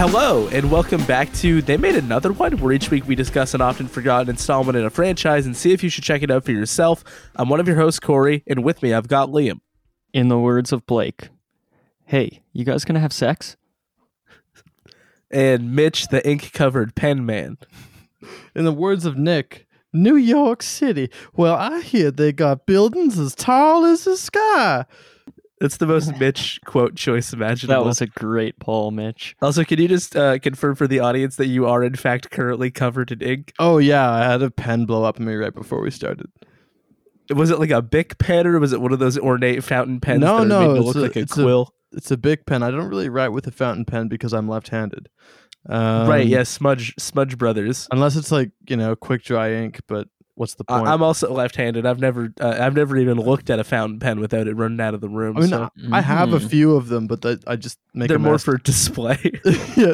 Hello, and welcome back to They Made Another One, where each week we discuss an often forgotten installment in a franchise and see if you should check it out for yourself. I'm one of your hosts, Corey, and with me I've got Liam. In the words of Blake, hey, you guys gonna have sex? And Mitch, the ink covered pen man. In the words of Nick, New York City. Well, I hear they got buildings as tall as the sky. That's the most Mitch quote choice imaginable. That was a great poll, Mitch. also, can you just uh, confirm for the audience that you are in fact currently covered in ink? Oh yeah, I had a pen blow up on me right before we started. Was it like a Bic pen or was it one of those ornate fountain pens No, that no, made to it's a- like a it's a- quill? It's a big pen. I don't really write with a fountain pen because I'm left-handed. Um, right, yeah, Smudge Smudge Brothers. Unless it's like you know quick dry ink, but what's the point? I, I'm also left-handed. I've never, uh, I've never even looked at a fountain pen without it running out of the room. I mean, so I, I have a Mhm. few of them, but that, I just make they're a more for display. yeah,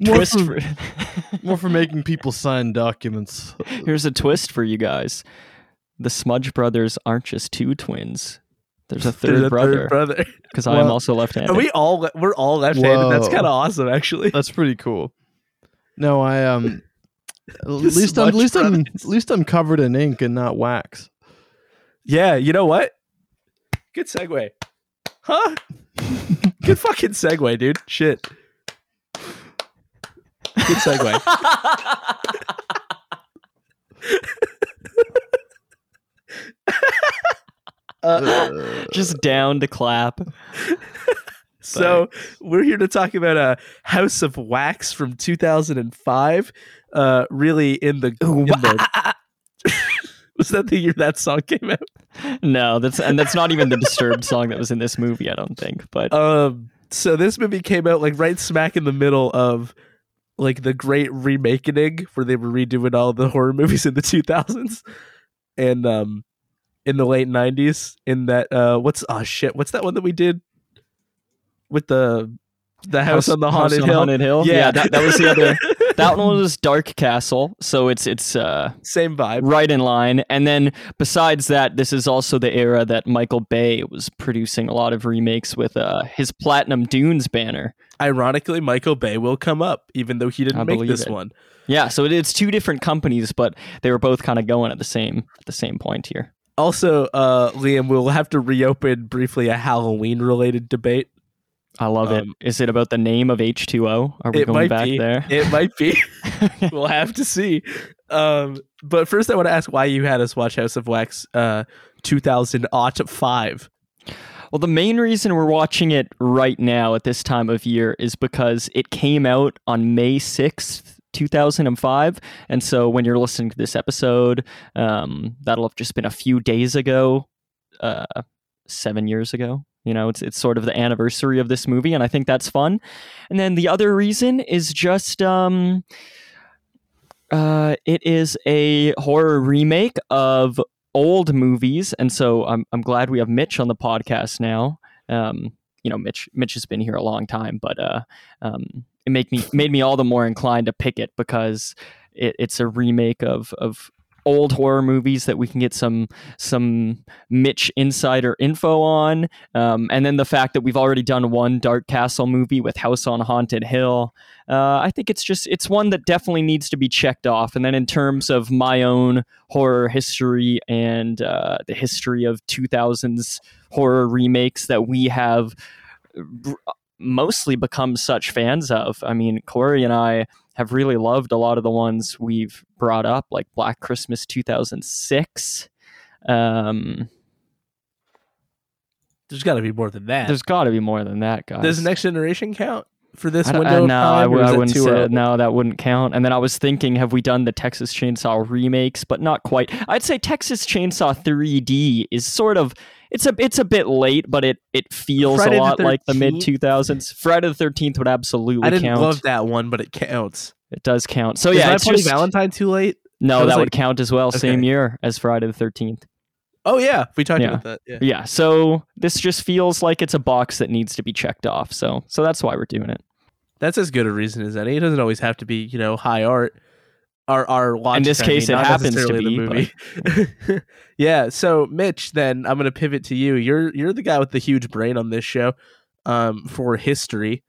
more twist for, for- more for making people sign documents. Here's a twist for you guys. The Smudge brothers aren't just two twins. There's a There's third a brother brother. because I am also left-handed. Are we all? We're all left-handed. That's kind of awesome, actually. That's pretty cool. No, I um. At least I'm, at least I'm, at least I'm covered in ink and not wax. Yeah, you know what? Good segue. Huh? Good fucking segue, dude. Shit. Good segue. uh, just down to clap. so we're here to talk about a House of Wax from 2005. Uh, really in the, in the was that the year that song came out? No, that's and that's not even the disturbed song that was in this movie. I don't think. But Um, so this movie came out like right smack in the middle of like the great remaking where they were redoing all the horror movies in the 2000s and um in the late 90s in that uh what's oh shit what's that one that we did with the the house, on the House haunted on hill Haunted Hill. Yeah, that, that was the other. That one was Dark Castle, so it's it's uh, same vibe right in line. And then besides that, this is also the era that Michael Bay was producing a lot of remakes with uh, his Platinum Dunes banner. ironically michael bay will come up even though he didn't I make this it. one Yeah, so it, it's two different companies, but they were both kind of going at the same at the same point here. also uh liam we'll have to reopen briefly a halloween related debate I love Um, it. Is it about the name of H two O? Are we going back be there? it might be we'll have to see. Um, but first, I want to ask why you had us watch House of Wax uh, 2005. Well, the main reason we're watching it right now at this time of year is because it came out on May 6th, 2005. And so when you're listening to this episode, um, that'll have just been a few days ago, uh, seven years ago. You know, it's, it's sort of the anniversary of this movie, and I think that's fun. And then the other reason is just um, uh, it is a horror remake of old movies, and so I'm I'm glad we have Mitch on the podcast now. Um, you know, Mitch Mitch has been here a long time, but uh, um, it make me made me all the more inclined to pick it because it, it's a remake of of old horror movies that we can get some some Mitch insider info on, um, and then the fact that we've already done one Dark Castle movie with House on Haunted Hill. Uh, I think it's just it's one that definitely needs to be checked off. And then in terms of my own horror history and uh, the history of 2000s horror remakes that we have mostly become such fans of. I mean, Corey and I have really loved a lot of the ones we've brought up, like Black Christmas 2006. Um, There's got to be more than that. there's got to be more than that, guys. Does Next Generation count for this I window uh, of no, time? I, or w- is I that wouldn't say early? no. That wouldn't count. And then I was thinking, have we done the Texas Chainsaw remakes? But not quite. I'd say Texas Chainsaw 3D is sort of it's a it's a bit late, but it it feels Friday a the lot like the mid 2000s. Friday the 13th would absolutely count. I didn't count. love that one, but it counts. It does count. So Is yeah, My it's Bloody just Valentine too late? no, that that, was would count as well. Same year as Friday the 13th. Oh yeah, we talked Yeah. about that. Yeah. Yeah. So this just feels like it's a box that needs to be checked off. So so that's why we're doing it. That's as good a reason as any. It doesn't always have to be, you know, high art. Our our watch In this case, it happens to necessarily the movie. yeah. So, Mitch, then I'm gonna pivot to you. You're you're the guy with the huge brain on this show, um, for history.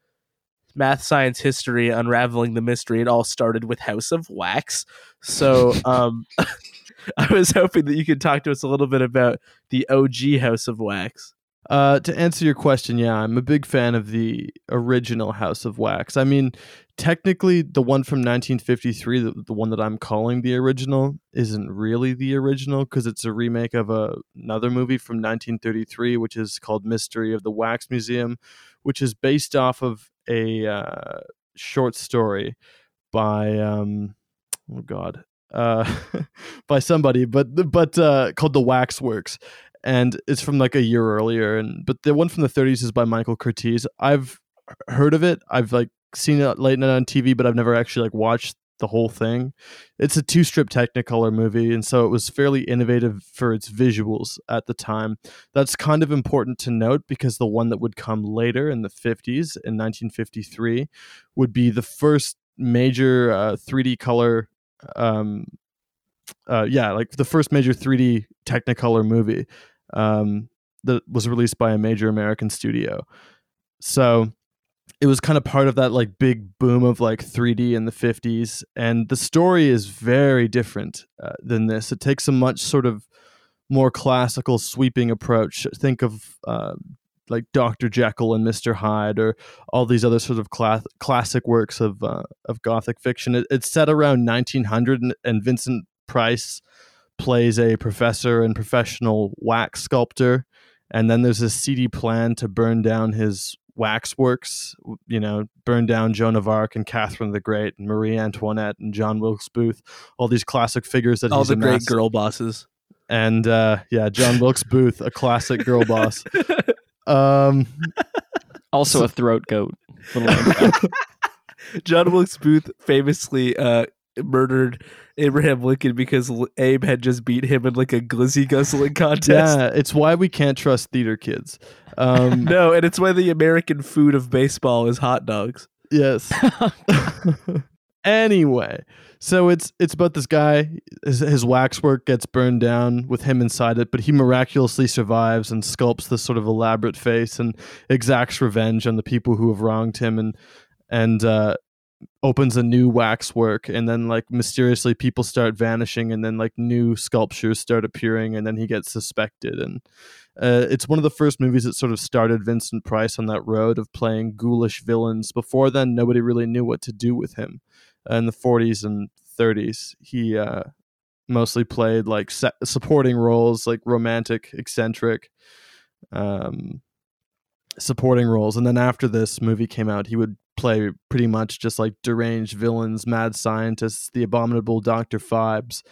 math, science, history, unraveling the mystery. It all started with House of Wax. So um, I was hoping that you could talk to us a little bit about the OG House of Wax. Uh, to answer your question, yeah, I'm a big fan of the original House of Wax. I mean, technically, the one from 1953, the, the one that I'm calling the original, isn't really the original because it's a remake of a, another movie from 1933, which is called Mystery of the Wax Museum, which is based off of a uh, short story by, um, oh God, uh, by somebody, but but uh, called The Waxworks and it's from like a year earlier. And but the one from the 30s is by Michael Curtiz. I've heard of it. I've like seen it late night on TV, but I've never actually like watched the whole thing. It's a two strip Technicolor movie, and so it was fairly innovative for its visuals at the time. That's kind of important to note because the one that would come later in the 50s, in 1953, would be the first major uh, 3D color. Um, uh, yeah, like the first major 3D Technicolor movie um, that was released by a major American studio. So it was kind of part of that like big boom of like 3D in the 50s. And the story is very different uh, than this. It takes a much sort of more classical, sweeping approach. Think of uh, like Dr. Jekyll and Mr. Hyde, or all these other sort of cla- classic works of uh, of Gothic fiction. It, it's set around 1900, and, and Vincent Price plays a professor and professional wax sculptor. And then there's a seedy plan to burn down his waxworks, you know, burn down Joan of Arc and Catherine the Great and Marie Antoinette and John Wilkes Booth, all these classic figures that all he's the great girl bosses. And uh, yeah, John Wilkes Booth, a classic girl boss. Um, Also a throat goat. John Wilkes Booth famously uh, murdered Abraham Lincoln because Abe had just beat him in like a glizzy guzzling contest. yeah, it's why we can't trust theater kids. Um, No, and it's why the American food of baseball is hot dogs. Yes. anyway, so it's it's about this guy. His, his waxwork gets burned down with him inside it, but he miraculously survives and sculpts this sort of elaborate face and exacts revenge on the people who have wronged him and and uh, opens a new waxwork. And then like mysteriously, people start vanishing, and then like new sculptures start appearing, and then he gets suspected and. Uh, it's one of the first movies that sort of started Vincent Price on that road of playing ghoulish villains. Before then, nobody really knew what to do with him. Uh, in the 40s and 30s, he uh, mostly played like se- supporting roles, like romantic, eccentric, um, supporting roles. And then after this movie came out, he would play pretty much just like deranged villains, mad scientists, the abominable Doctor Phibes,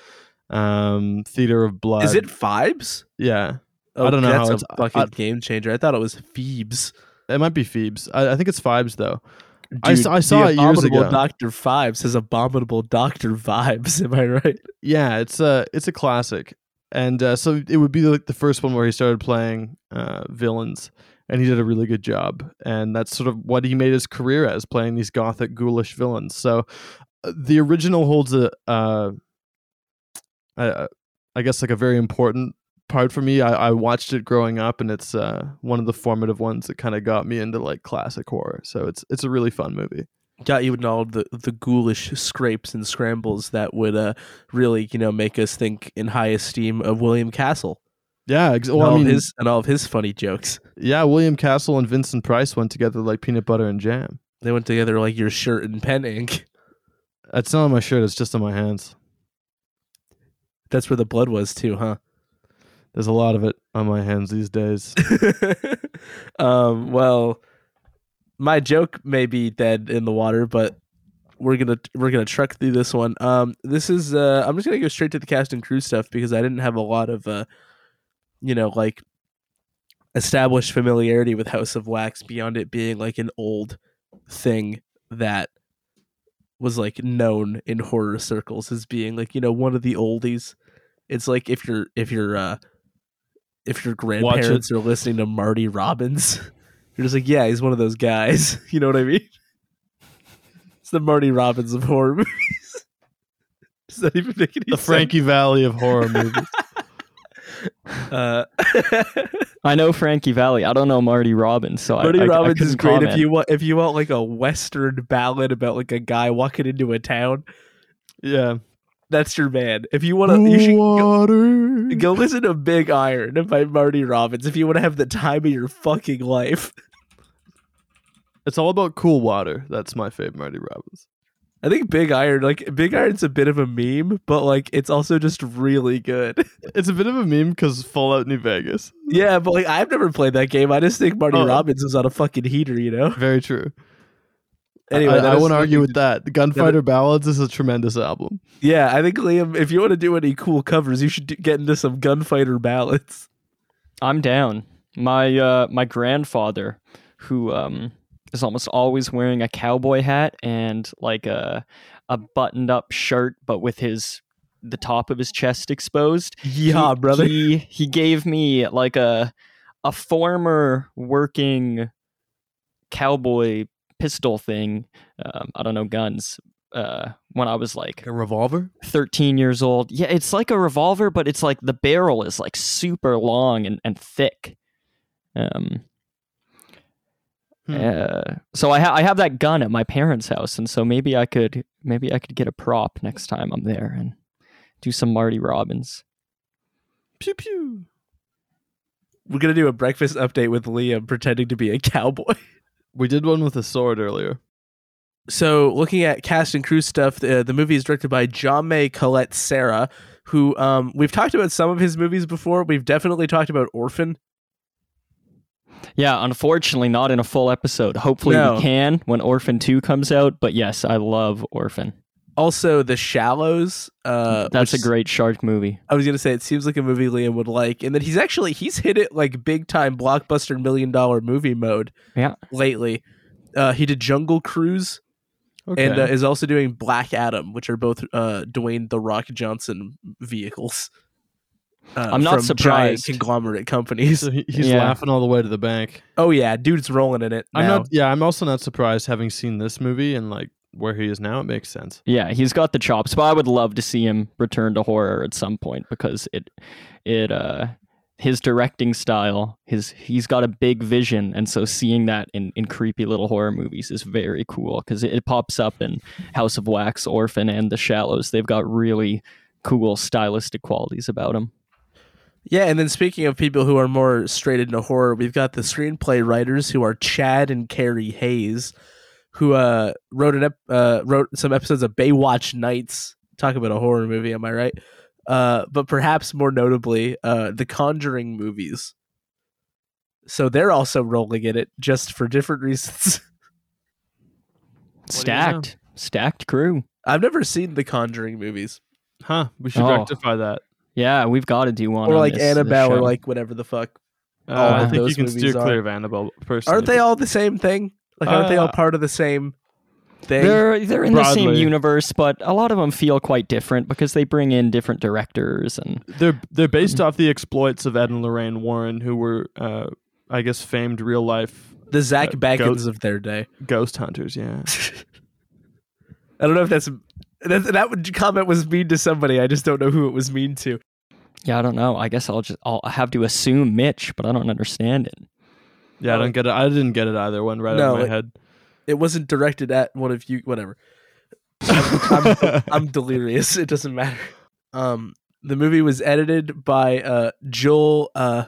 um, Theater of Blood. Is it Phibes? Yeah. I don't know That's how a fucking I- game changer. I thought it was Phoebes. It might be Phoebes. I, I think it's Phibes though. I s- I saw it years ago. Doctor Vibes has abominable Doctor Vibes. Am I right? Yeah, it's a it's a classic, and uh, so it would be like the first one where he started playing uh, villains, and he did a really good job, and that's sort of what he made his career as playing these gothic ghoulish villains. So uh, the original holds a, uh, I guess like a very important part for me. I, I watched it growing up, and it's uh, one of the formative ones that kind of got me into like classic horror. So it's it's a really fun movie. Got you in all the the ghoulish scrapes and scrambles that would uh really you know make us think in high esteem of William Castle. Yeah, ex- well, all I mean, of his and all of his funny jokes. yeah, William Castle and Vincent Price went together like peanut butter and jam. They went together like your shirt and pen ink. It's not on my shirt; it's just on my hands. That's where the blood was too, huh? There's a lot of it on my hands these days. um, well, my joke may be dead in the water, but we're gonna we're gonna truck through this one. Um, this is uh, I'm just gonna go straight to the cast and crew stuff because I didn't have a lot of uh, you know, like established familiarity with House of Wax beyond it being like an old thing that was like known in horror circles as being like you know one of the oldies. It's like if you're if you're uh if your grandparents are listening to Marty Robbins, you're just like, yeah, he's one of those guys. You know what I mean? It's the Marty Robbins of horror movies. Does that even make any the sense? Frankie Valli of horror movies. Uh, I know Frankie Valli. I don't know Marty Robbins, so Marty I, I, Robbins I is great comment. if you want if you want like a western ballad about like a guy walking into a town. Yeah. That's your man. If you want to, you should go, Water. go listen to Big Iron by Marty Robbins. If you want to have the time of your fucking life, It's all about cool water. That's my favorite Marty Robbins. I think Big Iron, like Big Iron's a bit of a meme, but like it's also just really good. It's a bit of a meme because Fallout New Vegas. yeah, but like I've never played that game. I just think Marty Oh. Robbins is on a fucking heater, you know. Very true. Anyway, I, that I is won't argue with that. The Gunfighter Ballads is a tremendous album. Yeah, I think Liam, if you want to do any cool covers, you should do, get into some gunfighter ballads. I'm down. My uh, my grandfather, who um, is almost always wearing a cowboy hat and like a a buttoned up shirt, but with his the top of his chest exposed. Yeah, he, brother. He he gave me like a a former working cowboy pistol thing. Um, I don't know guns. Uh, when I was like A revolver? 13 years old. Yeah, it's like a revolver, but it's like the barrel is like super long and, and thick. Um, Hmm. uh, so I, ha- I have that gun at my parents' house, and so maybe I could maybe I could get a prop next time I'm there and do some Marty Robbins. Pew pew. We're gonna do a breakfast update with Liam pretending to be a cowboy. We did one with a sword earlier. So, looking at cast and crew stuff, the, the movie is directed by Jaume Collet-Serra, who um, we've talked about some of his movies before. We've definitely talked about Orphan. Yeah, unfortunately, not in a full episode. Hopefully, No. we can when Orphan Two comes out. But yes, I love Orphan. Also, The Shallows. Uh, That's a great shark movie. I was gonna say it seems like a movie Liam would like, and that he's actually he's hit it like big time blockbuster million dollar movie mode. Yeah. lately, uh, he did Jungle Cruise Okay. and uh, is also doing Black Adam, which are both uh, Dwayne the Rock Johnson vehicles. Uh, I'm not from giant surprised. conglomerate companies. so he, he's Yeah. laughing all the way to the bank. Oh yeah, dude's rolling in it. I'm not. Yeah, I'm also not surprised having seen this movie and like where he is now. It makes sense. Yeah, he's got the chops, but I would love to see him return to horror at some point because it it uh his directing style, his he's got a big vision and so seeing that in, in creepy little horror movies is very cool because it, it pops up in House of Wax, Orphan and The Shallows. They've got really cool stylistic qualities about them. Yeah, and then speaking of people who are more straight into horror, we've got the screenplay writers who are Chad and Carey Hayes, who uh, wrote an ep- uh, wrote some episodes of Baywatch Nights. Talk about a horror movie, am I right? Uh, but perhaps more notably, uh, the Conjuring movies. So they're also rolling in it, just for different reasons. do you know? Stacked, stacked crew. I've never seen the Conjuring movies, Huh? We should Oh. rectify that. Yeah, we've got to do one. or on like this- this Annabelle, or show. like whatever the fuck. Uh, All I of think you those can movies steer are- clear of Annabelle. Personally, Aren't they all the same thing? Like, aren't they all Uh, part of the same thing? They're they're in the same universe, but a lot of them feel quite different because they bring in different directors and They're they're based off the exploits of Ed and Lorraine Warren, who were, uh, I guess, famed real life the Zak uh, Bagans of their day. ghost hunters. Yeah. I don't know if that's that that would- comment was mean to somebody. I just don't know who it was mean to. yeah, I don't know. I guess I'll just I'll have to assume Mitch, but I don't understand it. Yeah, I don't get it. I didn't get it either. Went right No, out of my it- head. It wasn't directed at one of you. Whatever. I'm, I'm, I'm delirious. It doesn't matter. Um, the movie was edited by uh Joel uh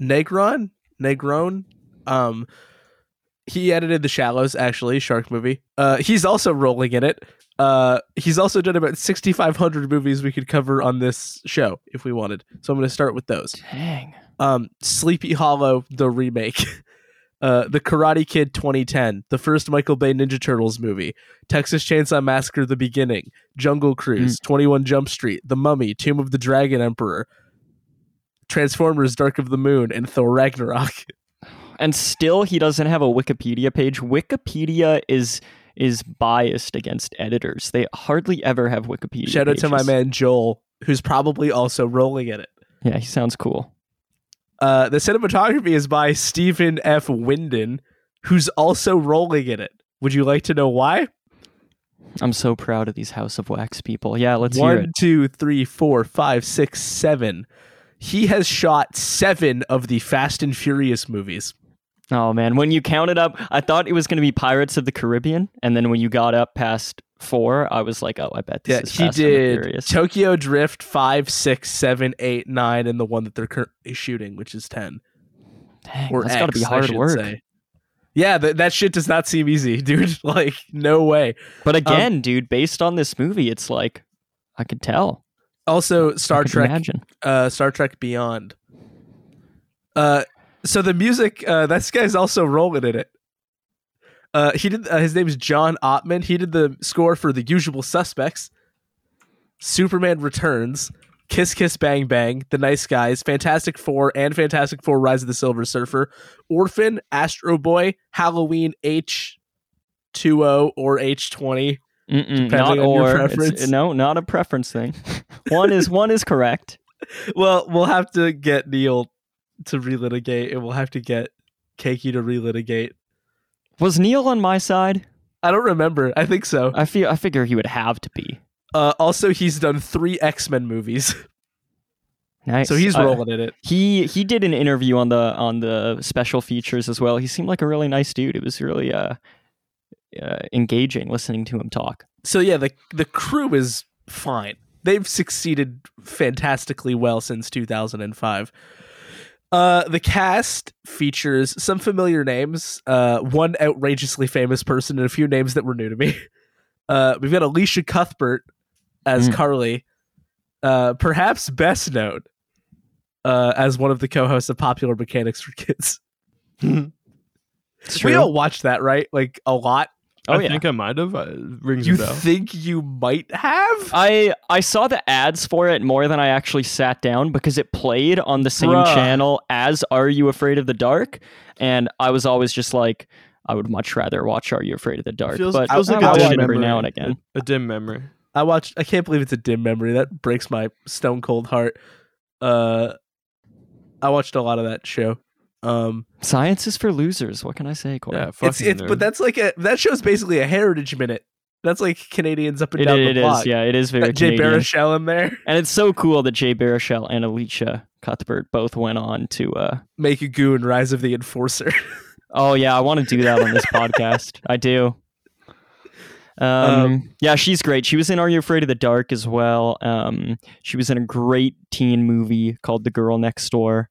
Negron Negron. Um, he edited The Shallows, actually shark movie. Uh, he's also rolling in it. Uh, he's also done about 6,500 movies we could cover on this show if we wanted. So I'm going to start with those. Dang. Um Sleepy Hollow the remake. Uh, the Karate Kid 2010, the first Michael Bay Ninja Turtles movie, Texas Chainsaw Massacre: The Beginning, Jungle Cruise, 21 Jump Street, The Mummy, Tomb of the Dragon Emperor, Transformers: Dark of the Moon, and Thor Ragnarok. And still, he doesn't have a Wikipedia page. Wikipedia is is biased against editors. They hardly ever have Wikipedia. Shout out to my man Joel, who's probably also rolling in it. Yeah, he sounds cool. Uh, the cinematography is by Stephen F. Windon, who's also rolling in it. Would you like to know why? I'm so proud of these House of Wax people. Yeah, let's hear it. One, two, three, four, five, six, seven. he has shot seven of the Fast and Furious movies. Oh man, when you counted up, I thought it was going to be Pirates of the Caribbean, and then when you got up past four, I was like, oh, I bet this Yeah, is he did. Tokyo Drift five, six, seven, eight, nine, and the one that they're currently shooting, which is ten. Dang, Or that's got to be hard work. say. Yeah, th- that shit does not seem easy, dude. Like, no way. But Um, again, dude, based on this movie, it's like I could tell. Also, Star Trek Imagine. uh, Star Trek Beyond. Uh, so the music, uh, this guy's also rolling in it. Uh, he did. Uh, his name is John Ottman. He did the score for The Usual Suspects, Superman Returns, Kiss Kiss Bang Bang, The Nice Guys, Fantastic Four, and Fantastic Four: Rise of the Silver Surfer, Orphan, Astro Boy, Halloween H two O or H twenty. Depending on your or It's- preference. no, not a preference thing. one is one is correct. Well, we'll have to get Neil to relitigate, and we'll have to get Keiki to relitigate. Was Neil on my side? I don't remember. I think so. I feel I figure he would have to be. Uh, also, he's done three X Men movies, Nice. so he's Uh, rolling in it. he he did an interview on the on the special features as well. He seemed like a really nice dude. It was really uh, uh engaging listening to him talk. So yeah, the the crew is fine. They've succeeded fantastically well since 2005. Uh, the cast features some familiar names, uh, one outrageously famous person, and a few names that were new to me. Uh, we've got Elisha Cuthbert as Mm. Carly, uh, perhaps best known uh, as one of the co-hosts of Popular Mechanics for Kids. We all watched that, right? Like a lot. Oh I yeah. think I might have. Uh, rings You a bell. think you might have? I I saw the ads for it more than I actually sat down because it played on the same Bruh. channel as Are You Afraid of the Dark, and I was always just like, I would much rather watch Are You Afraid of the Dark, feels, but feels I like a watch dim it every memory. now and again. A, a dim memory. I watched. I can't believe it's a dim memory. That breaks my stone cold heart. Uh, I watched a lot of that show. Um, Science is for losers. What can I say, Corey? Yeah, it's it's but that's like a that show's basically a heritage minute. That's like Canadians up and It, down it the is, block. yeah, it is very Got Jay Canadian. Baruchel in there, And it's so cool that Jay Baruchel and Elisha Cuthbert both went on to. uh make a goon, Rise of the Enforcer. Oh yeah, I want to do that on this podcast. I do. Um, Um, yeah, she's great. She was in Are You Afraid of the Dark as well. Um, she was in a great teen movie called The Girl Next Door.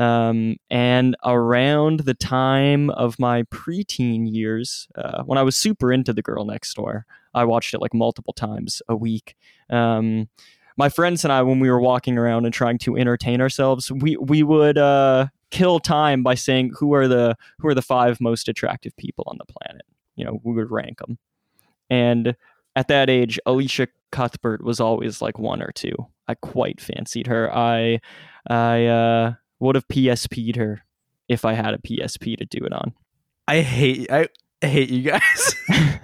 Um, and around the time of my preteen years, uh, when I was super into The Girl Next Door, I watched it like multiple times a week. Um, my friends and I, when we were walking around and trying to entertain ourselves, we we would uh, kill time by saying who are the who are the five most attractive people on the planet. You know, we would rank them. And at that age, Elisha Cuthbert was always like one or two. I quite fancied her. I I uh, would have PSP'd her if I had a PSP to do it on. I hate I hate you guys.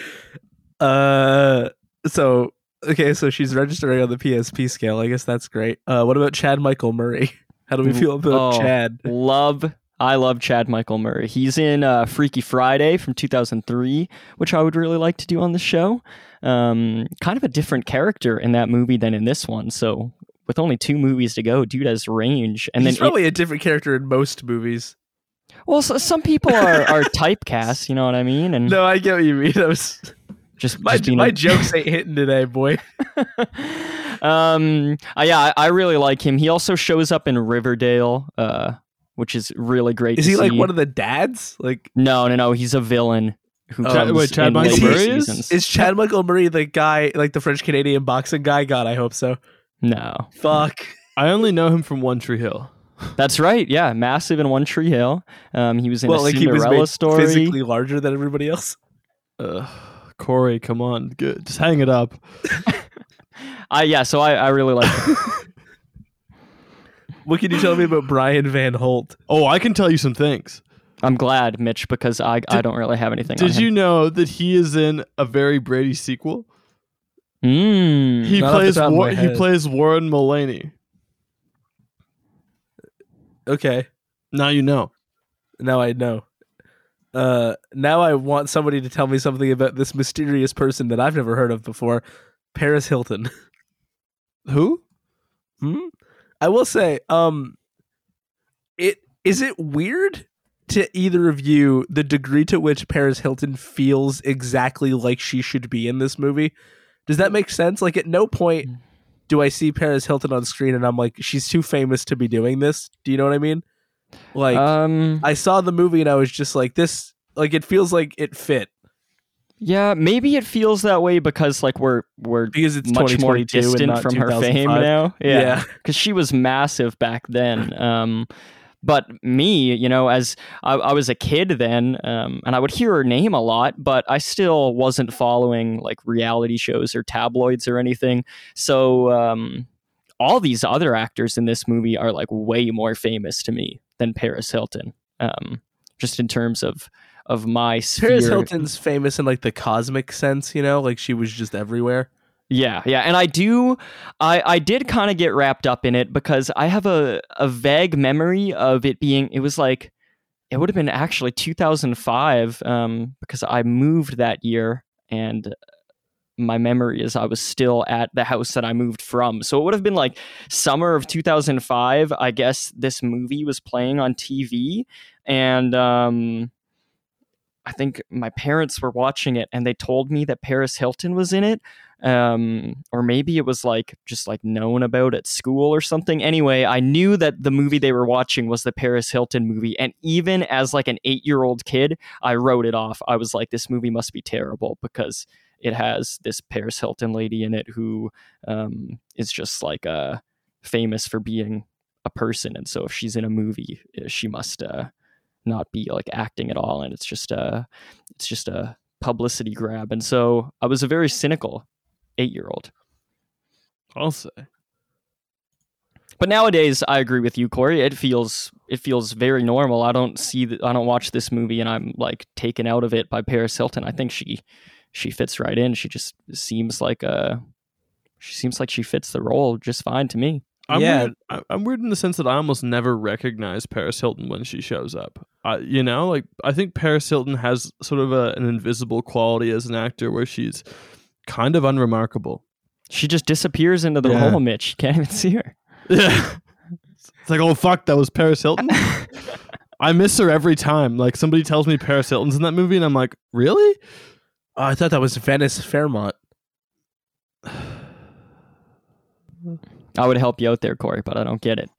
uh, so okay, so she's registering on the PSP scale. I guess that's great. Uh, what about Chad Michael Murray? How do we feel about Oh. Chad? Love, I love Chad Michael Murray. He's in uh, Freaky Friday from 2003, which I would really like to do on the show. Um, kind of a different character in that movie than in this one. So with only two movies to go, dude has range. And He's then, it- probably a different character in most movies. well, so, some people are, are typecast. You know what I mean? And No, I get what you mean. I was just, my just my a- jokes ain't hitting today, boy. um, uh, yeah, I, I really like him. He also shows up in Riverdale, uh, which is really great. Is to he like one of the dads? Like, No, no, no. He's a villain. Who Oh, comes wait, Chad in Michael Murray is? is Chad Michael Murray the guy, like the French Canadian boxing guy? God, I hope so. No, Fuck. I only know him from One Tree Hill. that's right. Yeah, massive in One Tree Hill. Um, he was in well, a like he was Cinderella made story. physically larger than everybody else. Ugh, Corey, come on, good. Just hang it up. I yeah, so I, I really like. him. What can you tell me about Brian Van Holt? Oh, I can tell you some things. I'm glad, Mitch, because I I don't really have anything. on Did him. you know that he is in a very Brady sequel? Mm. He Not off the plays War- he plays Warren Mullaney. Okay, Now you know. now I know. Uh, now I want somebody to tell me something about this mysterious person that I've never heard of before, Paris Hilton. Who? Hmm? I will say, um, it is it weird to either of you the degree to which Paris Hilton feels exactly like she should be in this movie? Does that make sense? Like, at no point do I see Paris Hilton on screen and I'm like, she's too famous to be doing this. Do you know what I mean? Like, um, I saw the movie and I was just like, this, like, it feels like it fit yeah, maybe it feels that way because like we're we're because it's much more distant from her fame now. Yeah, Yeah. because she was massive back then. Um, but me, you know, as I, I was a kid then, um, and I would hear her name a lot, but I still wasn't following like reality shows or tabloids or anything. So um, all these other actors in this movie are like way more famous to me than Paris Hilton. Um, just in terms of of my sphere. Paris Hilton's famous in like the cosmic sense, you know, like she was just everywhere. Yeah, yeah, and I do, I I did kind of get wrapped up in it because I have a a vague memory of it being. It was like it would have been actually 2005 um, because I moved that year, and my memory is I was still at the house that I moved from. So it would have been like summer of 2005. I guess this movie was playing on TV, and um, I think my parents were watching it and they told me that Paris Hilton was in it. Um, or maybe it was like just like known about at school or something. Anyway, I knew that the movie they were watching was the Paris Hilton movie. And even as like an eight year old kid, I wrote it off. I was like, this movie must be terrible because it has this Paris Hilton lady in it who um, is just like uh, famous for being a person. And so if she's in a movie, uh, she must uh, not be like acting at all and it's just a it's just a publicity grab and so i was a very cynical eight year old I'll say. but nowadays i agree with you corey it feels it feels very normal i don't see that i don't watch this movie and i'm like taken out of it by paris hilton i think she she fits right in she just seems like a she seems like she fits the role just fine to me I'm Yeah. weird. I- I'm weird in the sense that I almost never recognize Paris Hilton when she shows up. I, you know, like I think Paris Hilton has sort of a, an invisible quality as an actor where she's kind of unremarkable. she just disappears into the Yeah. hole mitch you can't even see her Yeah. It's like, oh fuck, that was Paris Hilton. I miss her every time. Like somebody tells me Paris Hilton's in that movie, and I'm like, really? Oh, I thought that was Venice Fairmont. i would help you out there corey but i don't get it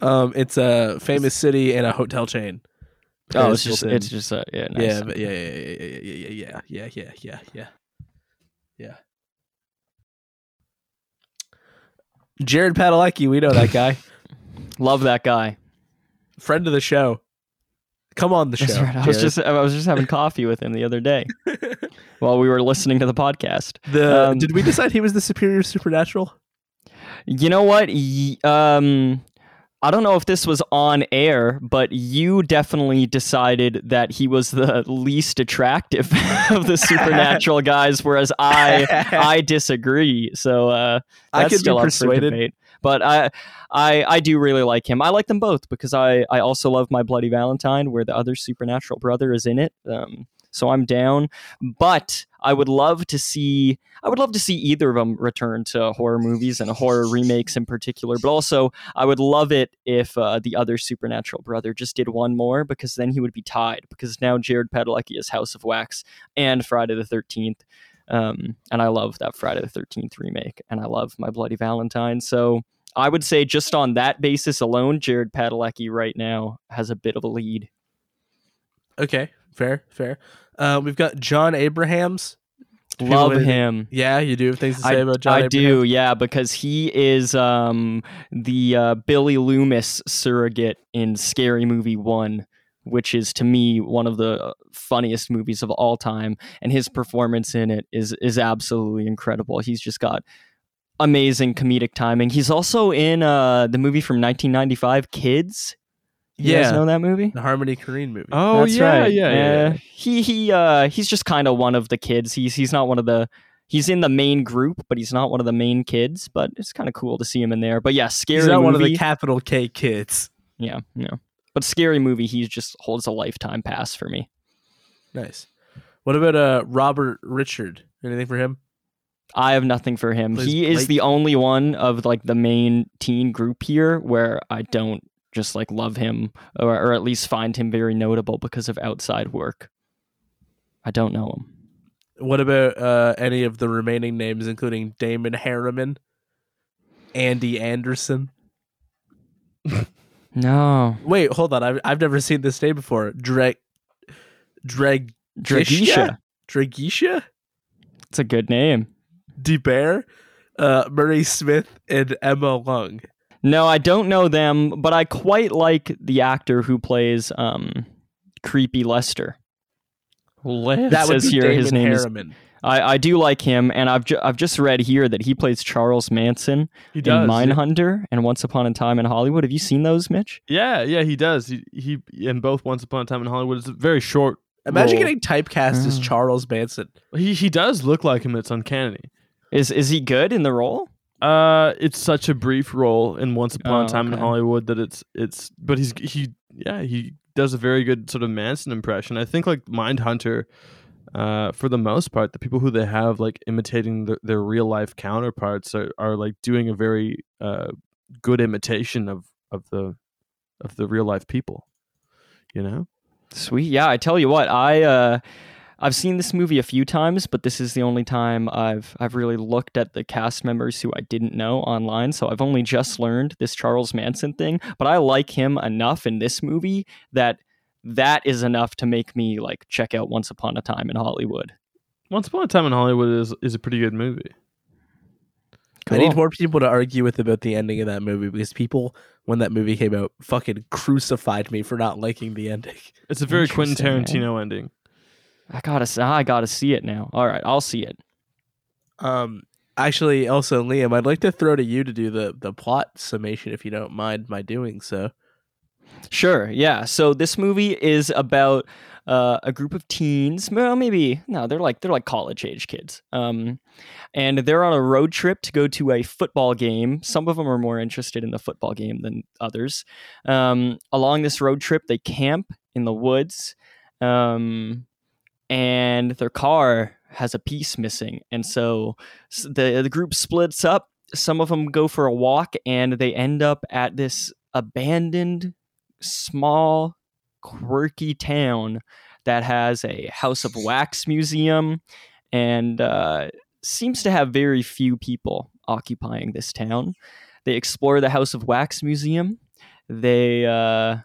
Um, it's a famous city and a hotel chain. oh Paris it's just it's just a yeah nice. yeah, but yeah, yeah, yeah, yeah, yeah, yeah, yeah, yeah, yeah, yeah, yeah. Jared Padalecki, we know that guy, Love that guy. friend of the show. Come on the show. Right. I was Jared. just I was just having coffee with him the other day while we were listening to the podcast. the. um, did we decide he was the superior supernatural? You know what? Y- Um, I don't know if this was on air, but you definitely decided that he was the least attractive of the supernatural guys, whereas I I disagree. So uh, I could still be persuaded. debate. But I, I, I do really like him. I like them both because I, I also love My Bloody Valentine, where the other supernatural brother is in it. Um, so I'm down. But I would love to see, I would love to see either of them return to horror movies and horror remakes in particular. But also, I would love it if uh, the other supernatural brother just did one more because then he would be tied. Because now Jared Padalecki is House of Wax and Friday the Thirteenth. Um, and I love that Friday the Thirteenth remake, and I love My Bloody Valentine. So I would say just on that basis alone, Jared Padalecki right now has a bit of a lead. Okay, fair, fair. Uh, we've got Jon Abrahams. People Love him. Yeah, you do have things to say I, about Jon. I Abrahams? do, yeah, because he is um, the uh, Billy Loomis surrogate in Scary Movie One, which is to me one of the funniest movies of all time, and his performance in it is is absolutely incredible. He's just got amazing comedic timing. He's also in uh, the movie from 1995, Kids. You guys Yeah. know that movie? The Harmony Korine movie. Oh That's yeah, right. yeah, yeah, Uh, he he uh he's just kind of one of the kids. He's he's not one of the he's in the main group, but he's not one of the main kids. But it's kind of cool to see him in there. But yeah, scary He's not movie. one of the capital K kids. yeah, yeah. But scary movie, he just holds a lifetime pass for me. Nice. What about uh Robert Richard? Anything for him? I have nothing for him. Plays he is Blake. the only one of like the main teen group here where I don't just like love him or, or at least find him very notable because of outside work. I don't know him. What about uh, any of the remaining names, including Damon Herriman, Andy Anderson? No. Wait, hold on. I've I've never seen this name before. Dreg, Dreg, Dragisha. Dragisha, It's a good name. DeBear, uh, Murray Smith, and Emma Lung. No, I don't know them, but I quite like the actor who plays um creepy Lester. That would says here Damon his name is I, I do like him, and I've ju- I've just read here that he plays Charles Manson He in does. yeah. And Once Upon a Time in Hollywood. Have you seen those, Mitch? Yeah, yeah, he does. He he in both Once Upon a Time in Hollywood. It's a very short. Imagine role. getting typecast as Oh. Charles Manson. He he does look like him. It's uncanny. Is is he good in the role? Uh, it's such a brief role in Once Upon Oh, a Time in. Hollywood that it's it's. But he's he yeah he does a very good sort of Manson impression. I think like Mindhunter, uh, for the most part, the people who they have like imitating the, their real life counterparts are, are like doing a very uh good imitation of of the of the real life people. You know. Sweet. Yeah, I tell you what, I uh I've seen this movie a few times, but this is the only time I've I've really looked at the cast members who I didn't know online. So I've only just learned this Charles Manson thing, but I like him enough in this movie that that is enough to make me like check out Once Upon a Time in Hollywood. Once Upon a Time in Hollywood is is a pretty good movie. I need more people to argue with about the ending of that movie because people, when that movie came out, fucking crucified me for not liking the ending. It's a very Quentin Tarantino ending. I gotta I gotta see it now. All right, I'll see it. Um, actually, Elsa and Liam, I'd like to throw to you to do the the plot summation if you don't mind my doing so. Sure, yeah. So this movie is about uh, a group of teens. Well, maybe no, they're like they're like college age kids. Um, and they're on a road trip to go to a football game. Some of them are more interested in the football game than others. Um, along this road trip, they camp in the woods, um, and their car has a piece missing, and so the the group splits up. Some of them go for a walk, and they end up at this abandoned small, quirky town that has a House of Wax museum and uh, seems to have very few people occupying this town. They explore the House of Wax museum. They uh,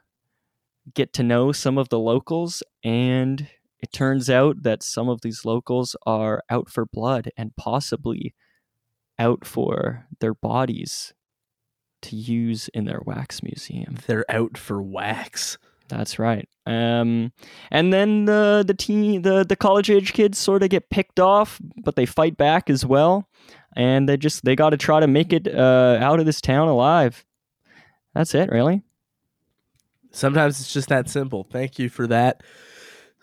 get to know some of the locals, and it turns out that some of these locals are out for blood and possibly out for their bodies to use in their wax museum. They're out for wax. That's right. Um, and then the the teen the the college age kids sort of get picked off, but they fight back as well, and they just they got to try to make it uh, out of this town alive. That's it, really. Sometimes it's just that simple. Thank you for that.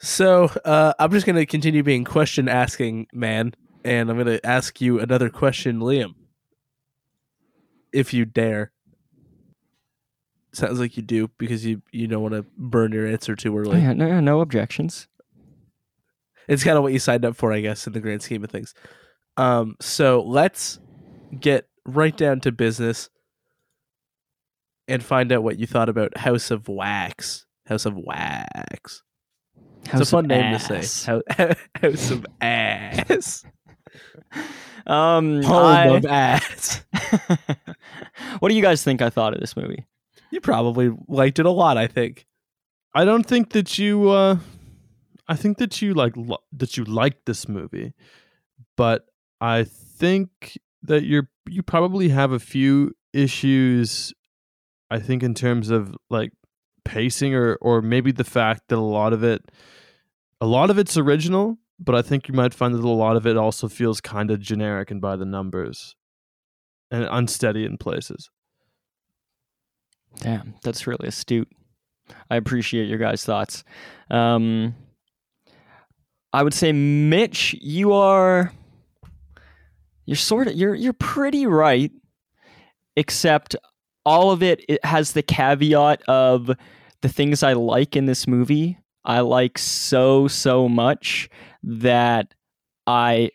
So uh, I'm just gonna continue being question asking man, and I'm gonna ask you another question, Liam, if you dare. Sounds like you do because you you don't want to burn your answer too early. yeah, no, no objections. It's kind of what you signed up for, I guess, in the grand scheme of things. Um, so let's get right down to business and find out what you thought about House of Wax. House of Wax. House it's a fun name ass. to say. Hou- House of Ass. Um, Home I- of Ass. what do you guys think I thought of this movie? You probably liked it a lot, I think. I don't think that you. Uh, I think that you like lo- that you liked this movie, but I think that you're you probably have a few issues. I think in terms of like pacing, or or maybe the fact that a lot of it, a lot of it's original, but I think you might find that a lot of it also feels kind of generic and by the numbers, and unsteady in places. Damn, that's really astute. I appreciate your guys' thoughts. Um, I would say, Mitch, you are you're sort of you're you're pretty right, except all of it it has the caveat of the things I like in this movie. I like so so much that I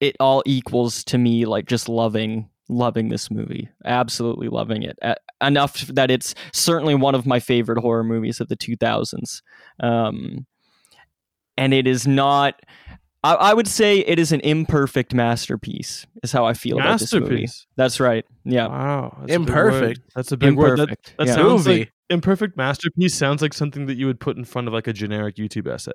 it all equals to me like just loving loving this movie absolutely loving it uh, enough that it's certainly one of my favorite horror movies of the 2000s um, and it is not I, I, would say it is an imperfect masterpiece is how i feel about this movie that's right yeah wow that's imperfect a that's a big imperfect. word that, that yeah. sounds movie. like imperfect masterpiece sounds like something that you would put in front of like a generic youtube essay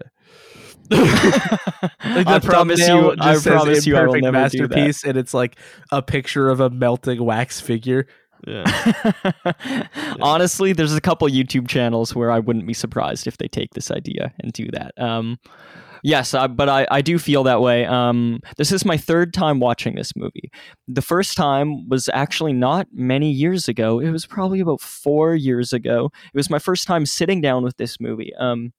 like I promise you, I promise you, I will never masterpiece, and it's like a picture of a melting wax figure. Yeah. yeah. Honestly, there's a couple YouTube channels where I wouldn't be surprised if they take this idea and do that. Um, yes, I, but I, I do feel that way. Um, this is my third time watching this movie. The first time was actually not many years ago. It was probably about four years ago. It was my first time sitting down with this movie. Um,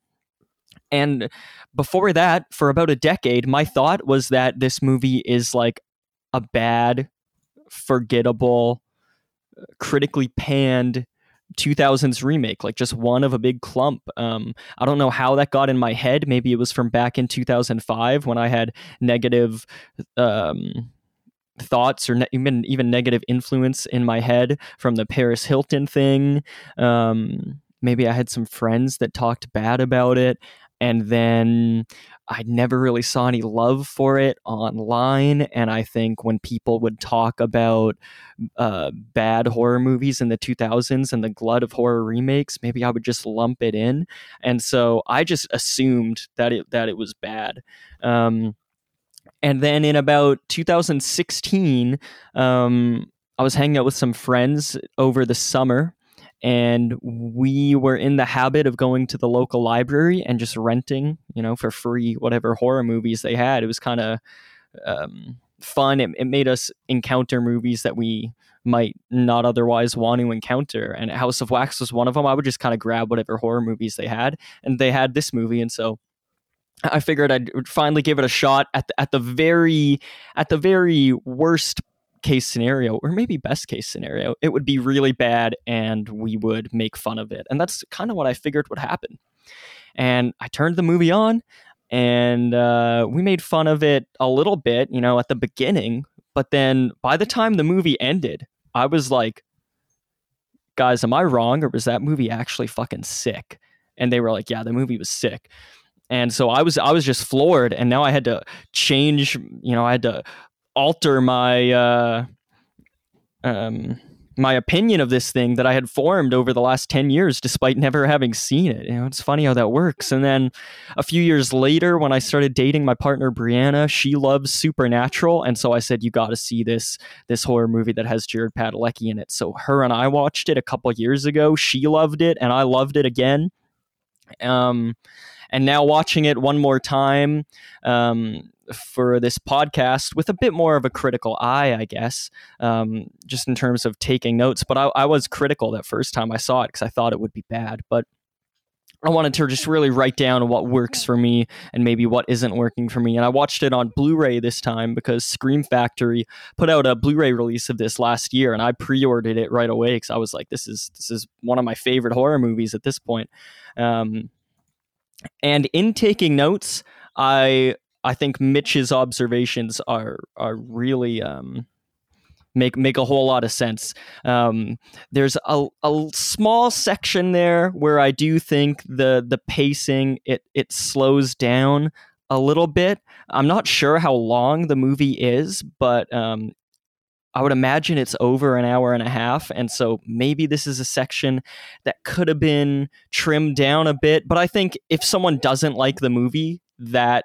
and before that, for about a decade, my thought was that this movie is like a bad, forgettable, critically panned 2000s remake, like just one of a big clump. Um, I don't know how that got in my head. Maybe it was from back in 2005 when I had negative um, thoughts or ne- even even negative influence in my head from the Paris Hilton thing. Um, maybe I had some friends that talked bad about it and then I never really saw any love for it online. And I think when people would talk about uh, bad horror movies in the 2000s and the glut of horror remakes, maybe I would just lump it in. And so I just assumed that it that it was bad. Um, and then in about 2016, um, I was hanging out with some friends over the summer and we were in the habit of going to the local library and just renting, you know, for free whatever horror movies they had. It was kind of um, fun. It, it made us encounter movies that we might not otherwise want to encounter. And House of Wax was one of them. I would just kind of grab whatever horror movies they had, and they had this movie, and so I figured I'd finally give it a shot at the, at the very at the very worst case scenario, or maybe best case scenario, it would be really bad and we would make fun of it. And that's kind of what I figured would happen. And I turned the movie on and uh, we made fun of it a little bit, you know, at the beginning. But then by the time the movie ended, I was like, guys, am I wrong? Or was that movie actually fucking sick? And they were like, yeah, the movie was sick and so i was i was just floored and now i had to change you know i had to alter my uh, um, my opinion of this thing that I had formed over the last 10 years despite never having seen it. You know, it's funny how that works. And then a few years later when I started dating my partner Brianna, she loves Supernatural and so I said you got to see this this horror movie that has Jared Padalecki in it. So her and I watched it a couple years ago. She loved it and I loved it again. Um and now watching it one more time um, for this podcast with a bit more of a critical eye, I guess, um, just in terms of taking notes. But I, I was critical that first time I saw it because I thought it would be bad. But I wanted to just really write down what works for me and maybe what isn't working for me. And I watched it on Blu ray this time because Scream Factory put out a Blu ray release of this last year. And I pre ordered it right away because I was like, this is, this is one of my favorite horror movies at this point. Um, and in taking notes, I I think Mitch's observations are are really um, make make a whole lot of sense. Um, there's a, a small section there where I do think the the pacing it it slows down a little bit. I'm not sure how long the movie is, but um, I would imagine it's over an hour and a half. And so maybe this is a section that could have been trimmed down a bit. But I think if someone doesn't like the movie, that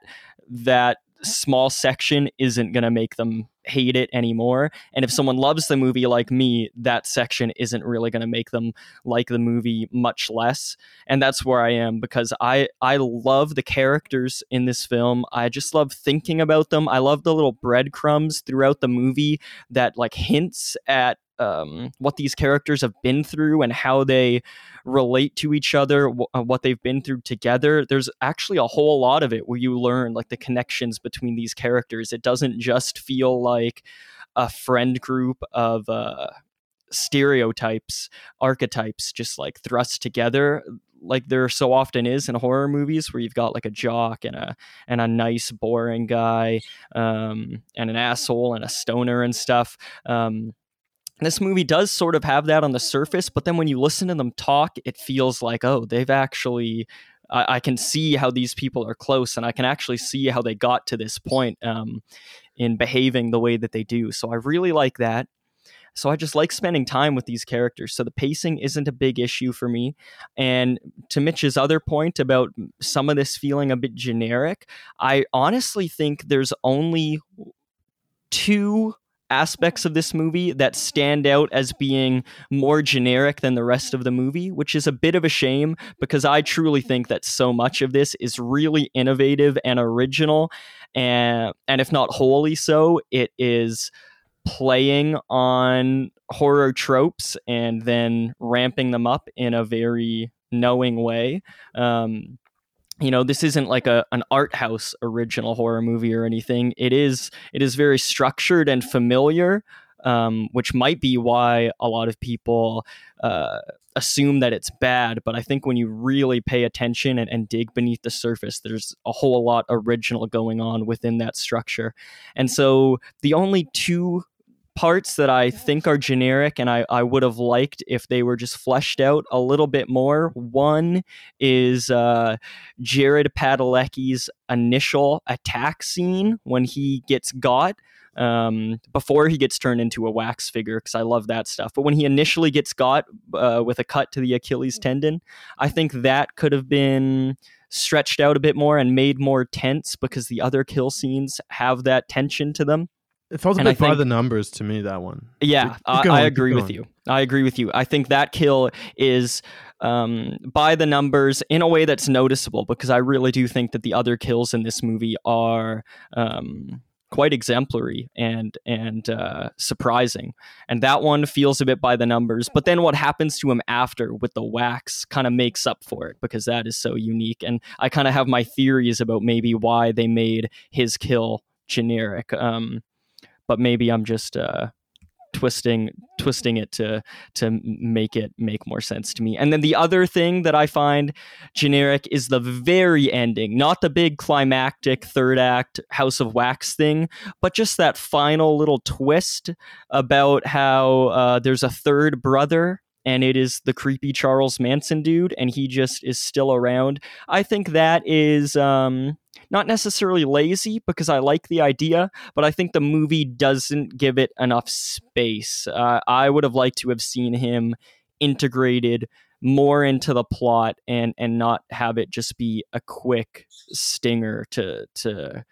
that small section isn't going to make them hate it anymore. And if someone loves the movie like me, that section isn't really going to make them like the movie much less. And that's where I am because I I love the characters in this film. I just love thinking about them. I love the little breadcrumbs throughout the movie that like hints at um, what these characters have been through and how they relate to each other, uh, what they've been through together. There's actually a whole lot of it where you learn like the connections between these characters. It doesn't just feel like a friend group of uh, stereotypes, archetypes, just like thrust together. like there so often is in horror movies where you've got like a jock and a and a nice boring guy um, and an asshole and a stoner and stuff um, this movie does sort of have that on the surface but then when you listen to them talk it feels like oh they've actually I, I can see how these people are close and i can actually see how they got to this point um, in behaving the way that they do so i really like that so I just like spending time with these characters. So the pacing isn't a big issue for me. And to Mitch's other point about some of this feeling a bit generic, I honestly think there's only two aspects of this movie that stand out as being more generic than the rest of the movie, which is a bit of a shame because I truly think that so much of this is really innovative and original. And, and if not wholly so, it is playing on horror tropes and then ramping them up in a very knowing way. Um, you know, this isn't like a an art house original horror movie or anything. It is it is very structured and familiar, um, which might be why a lot of people uh, assume that it's bad. But I think when you really pay attention and, and, dig beneath the surface, there's a whole lot original going on within that structure. And so the only two parts that I think are generic and I, I would have liked if they were just fleshed out a little bit more. One is uh, Jared Padalecki's initial attack scene when he gets got. Um, before he gets turned into a wax figure, because I love that stuff. But when he initially gets got uh, with a cut to the Achilles tendon, I think that could have been stretched out a bit more and made more tense because the other kill scenes have that tension to them. It felt a bit by the numbers to me. That one. Yeah, keep, keep I, I, agree with you. I agree with you. I think that kill is um, by the numbers in a way that's noticeable because I really do think that the other kills in this movie are um, quite exemplary and and uh, surprising. And that one feels a bit by the numbers. But then what happens to him after with the wax kind of makes up for it because that is so unique. And I kind of have my theories about maybe why they made his kill generic. Um, but maybe I'm just uh, twisting twisting it to to make it make more sense to me. And then the other thing that I find generic is the very ending, not the big climactic third act House of Wax thing, but just that final little twist about how uh, there's a third brother and it is the creepy Charles Manson dude, and he just is still around. I think that is um, not necessarily lazy because I like the idea, but I think the movie doesn't give it enough space. Uh, I would have liked to have seen him integrated more into the plot and and not have it just be a quick stinger to to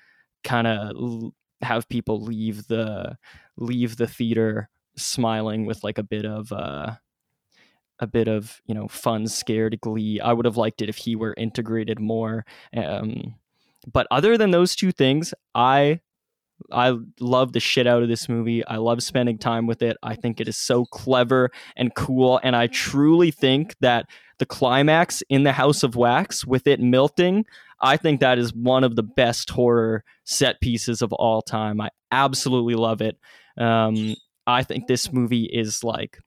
kind of l- have people leave the leave the theater smiling with like a bit of uh a bit of you know fun scared glee i would have liked it if he were integrated more um but other than those two things i I love the shit out of this movie. I love spending time with it. I think it is so clever and cool. And I truly think that the climax in the House of Wax with it melting, I think that is one of the best horror set pieces of all time. I absolutely love it. Um, I think this movie is like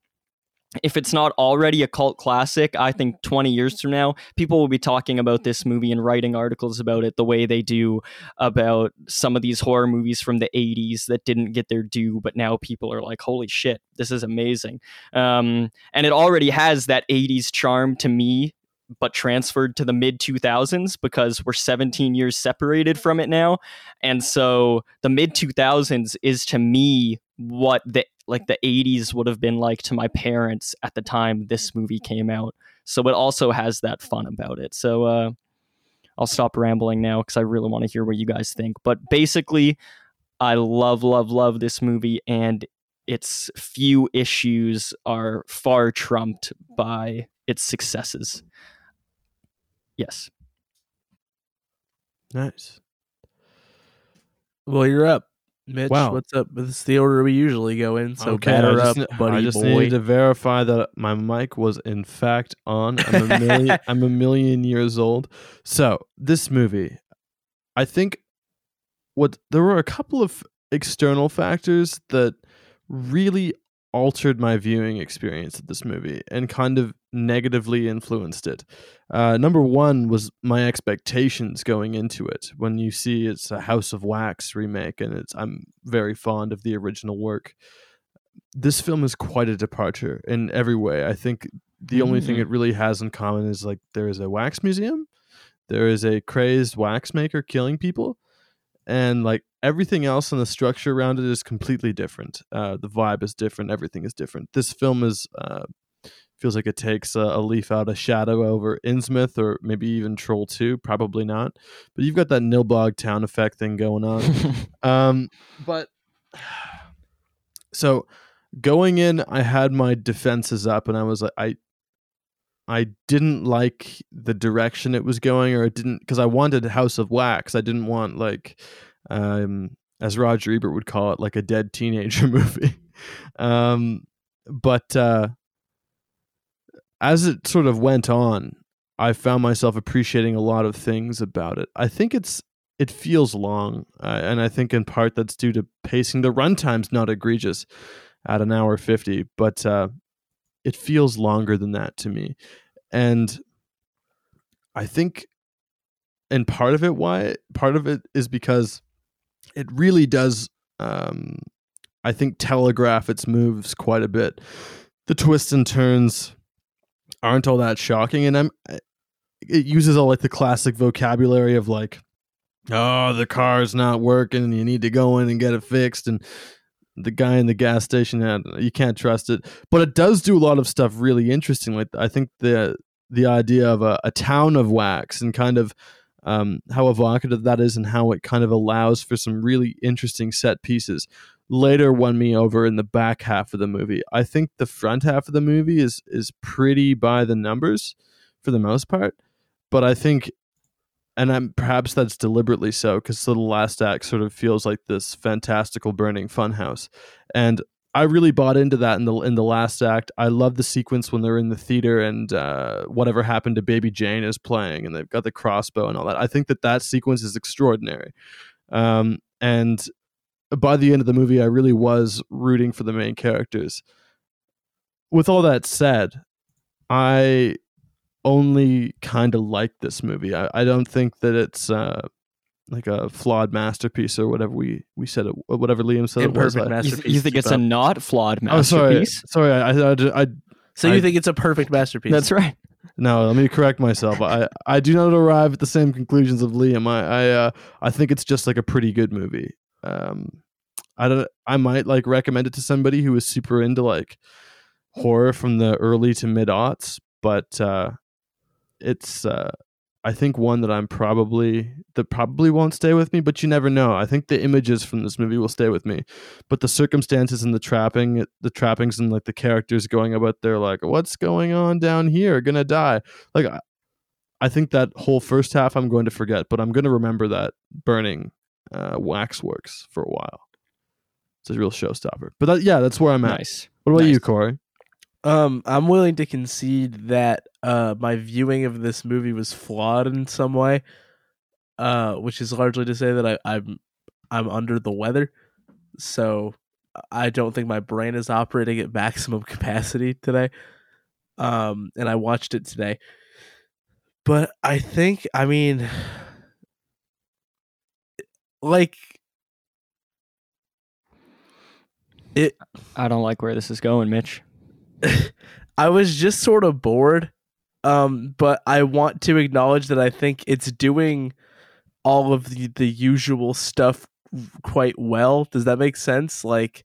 if it's not already a cult classic, I think 20 years from now, people will be talking about this movie and writing articles about it the way they do about some of these horror movies from the 80s that didn't get their due, but now people are like, holy shit, this is amazing. Um, and it already has that 80s charm to me but transferred to the mid 2000s because we're 17 years separated from it now. And so the mid 2000s is to me what the like the 80s would have been like to my parents at the time this movie came out. So it also has that fun about it. So uh, I'll stop rambling now because I really want to hear what you guys think. But basically, I love, love, love this movie, and its few issues are far trumped by its successes. Yes. Nice. Well, you're up. Mitch, wow. what's up? This is the order we usually go in. So okay, batter up, buddy I just boy. needed to verify that my mic was in fact on. I'm a million, I'm a million years old. So this movie, I think, what there were a couple of external factors that really altered my viewing experience of this movie and kind of negatively influenced it. Uh, number one was my expectations going into it. When you see it's a House of Wax remake, and it's I'm very fond of the original work. This film is quite a departure in every way. I think the only thing Mm. it really has in common is like there is a wax museum, there is a crazed wax maker killing people, and like everything else in the structure around it is completely different. Uh, the vibe is different. Everything is different. This film is uh, feels like it takes a, a leaf out of Shadow over Innsmouth or maybe even Troll Two. Probably not, but you've got that Nilbog town effect thing going on. Um, but so going in, I had my defenses up, and I was like, I, I didn't like the direction it was going, or it didn't because I wanted House of Wax. I didn't want like, um, as Roger Ebert would call it, like a dead teenager movie. um, but uh, as it sort of went on, I found myself appreciating a lot of things about it. I think it's it feels long, uh, and I think in part that's due to pacing. The runtime's not egregious at an hour fifty, but uh, it feels longer than that to me, and I think, and part of it why part of it is because it really does. Um, I think telegraph its moves quite a bit. The twists and turns aren't all that shocking, and I'm it uses all like the classic vocabulary of like oh the car's not working you need to go in and get it fixed and the guy in the gas station uh, you can't trust it. But it does do a lot of stuff really interesting like i think the the idea of a, a town of wax and kind of um, how evocative that is and how it kind of allows for some really interesting set pieces. Later won me over in the back half of the movie. I think the front half of the movie is is pretty by the numbers for the most part but i think and I'm, perhaps that's deliberately so because so the last act sort of feels like this fantastical burning funhouse, and I really bought into that in the in the last act. I love the sequence when they're in the theater and uh, whatever happened to Baby Jane is playing, and they've got the crossbow and all that. I think that that sequence is extraordinary, um, and by the end of the movie, I really was rooting for the main characters. With all that said, I only kind of like this movie. I, I don't think that it's uh, like a flawed masterpiece or whatever we, we said it, whatever Liam said it was. Imperfect I- you, masterpiece. you think it's a not flawed oh, sorry, masterpiece? sorry. I, I, I, I so you I- think it's a perfect masterpiece? That's right. no. Let me correct myself. I, I do not arrive at the same conclusions of Liam. I, I, uh, I think it's just like a pretty good movie. Um, I don't. I might like recommend it to somebody who is super into like horror from the early to mid aughts, but uh, it's uh, I think one that I'm probably that probably won't stay with me, but you never know. I think the images from this movie will stay with me, but the circumstances and the trapping, the trappings and like the characters going about their like, what's going on down here? Gonna die. Like, I, I think that whole first half I'm going to forget, but I'm going to remember that burning uh, waxworks for a while. It's a real showstopper. But that, yeah, that's where I'm at. Nice. What about Nice. you, Corey? Um, I'm willing to concede that uh, my viewing of this movie was flawed in some way, uh, which is largely to say that I, I'm I'm under the weather, so I don't think my brain is operating at maximum capacity today. Um, and I watched it today, but I think I mean, like it I don't like where this is going, Mitch. I was just sort of bored. Um, but I want to acknowledge that I think it's doing all of the, the usual stuff quite well. Does that make sense? Like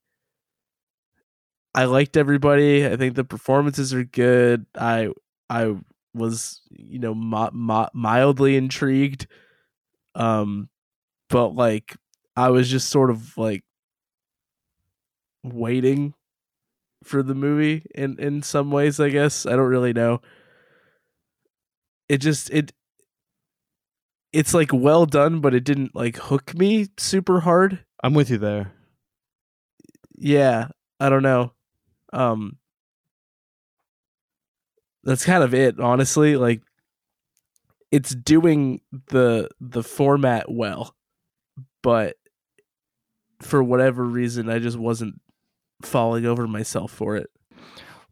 I liked everybody. I think the performances are good. I I was, you know, mi- mi- mildly intrigued. Um but like I was just sort of like waiting for the movie in in some ways i guess. I don't really know. It just it it's like well done but it didn't like hook me super hard. I'm with you there. yeah i don't know. Um that's kind of it honestly like it's doing the the format well but for whatever reason i just wasn't falling over myself for it.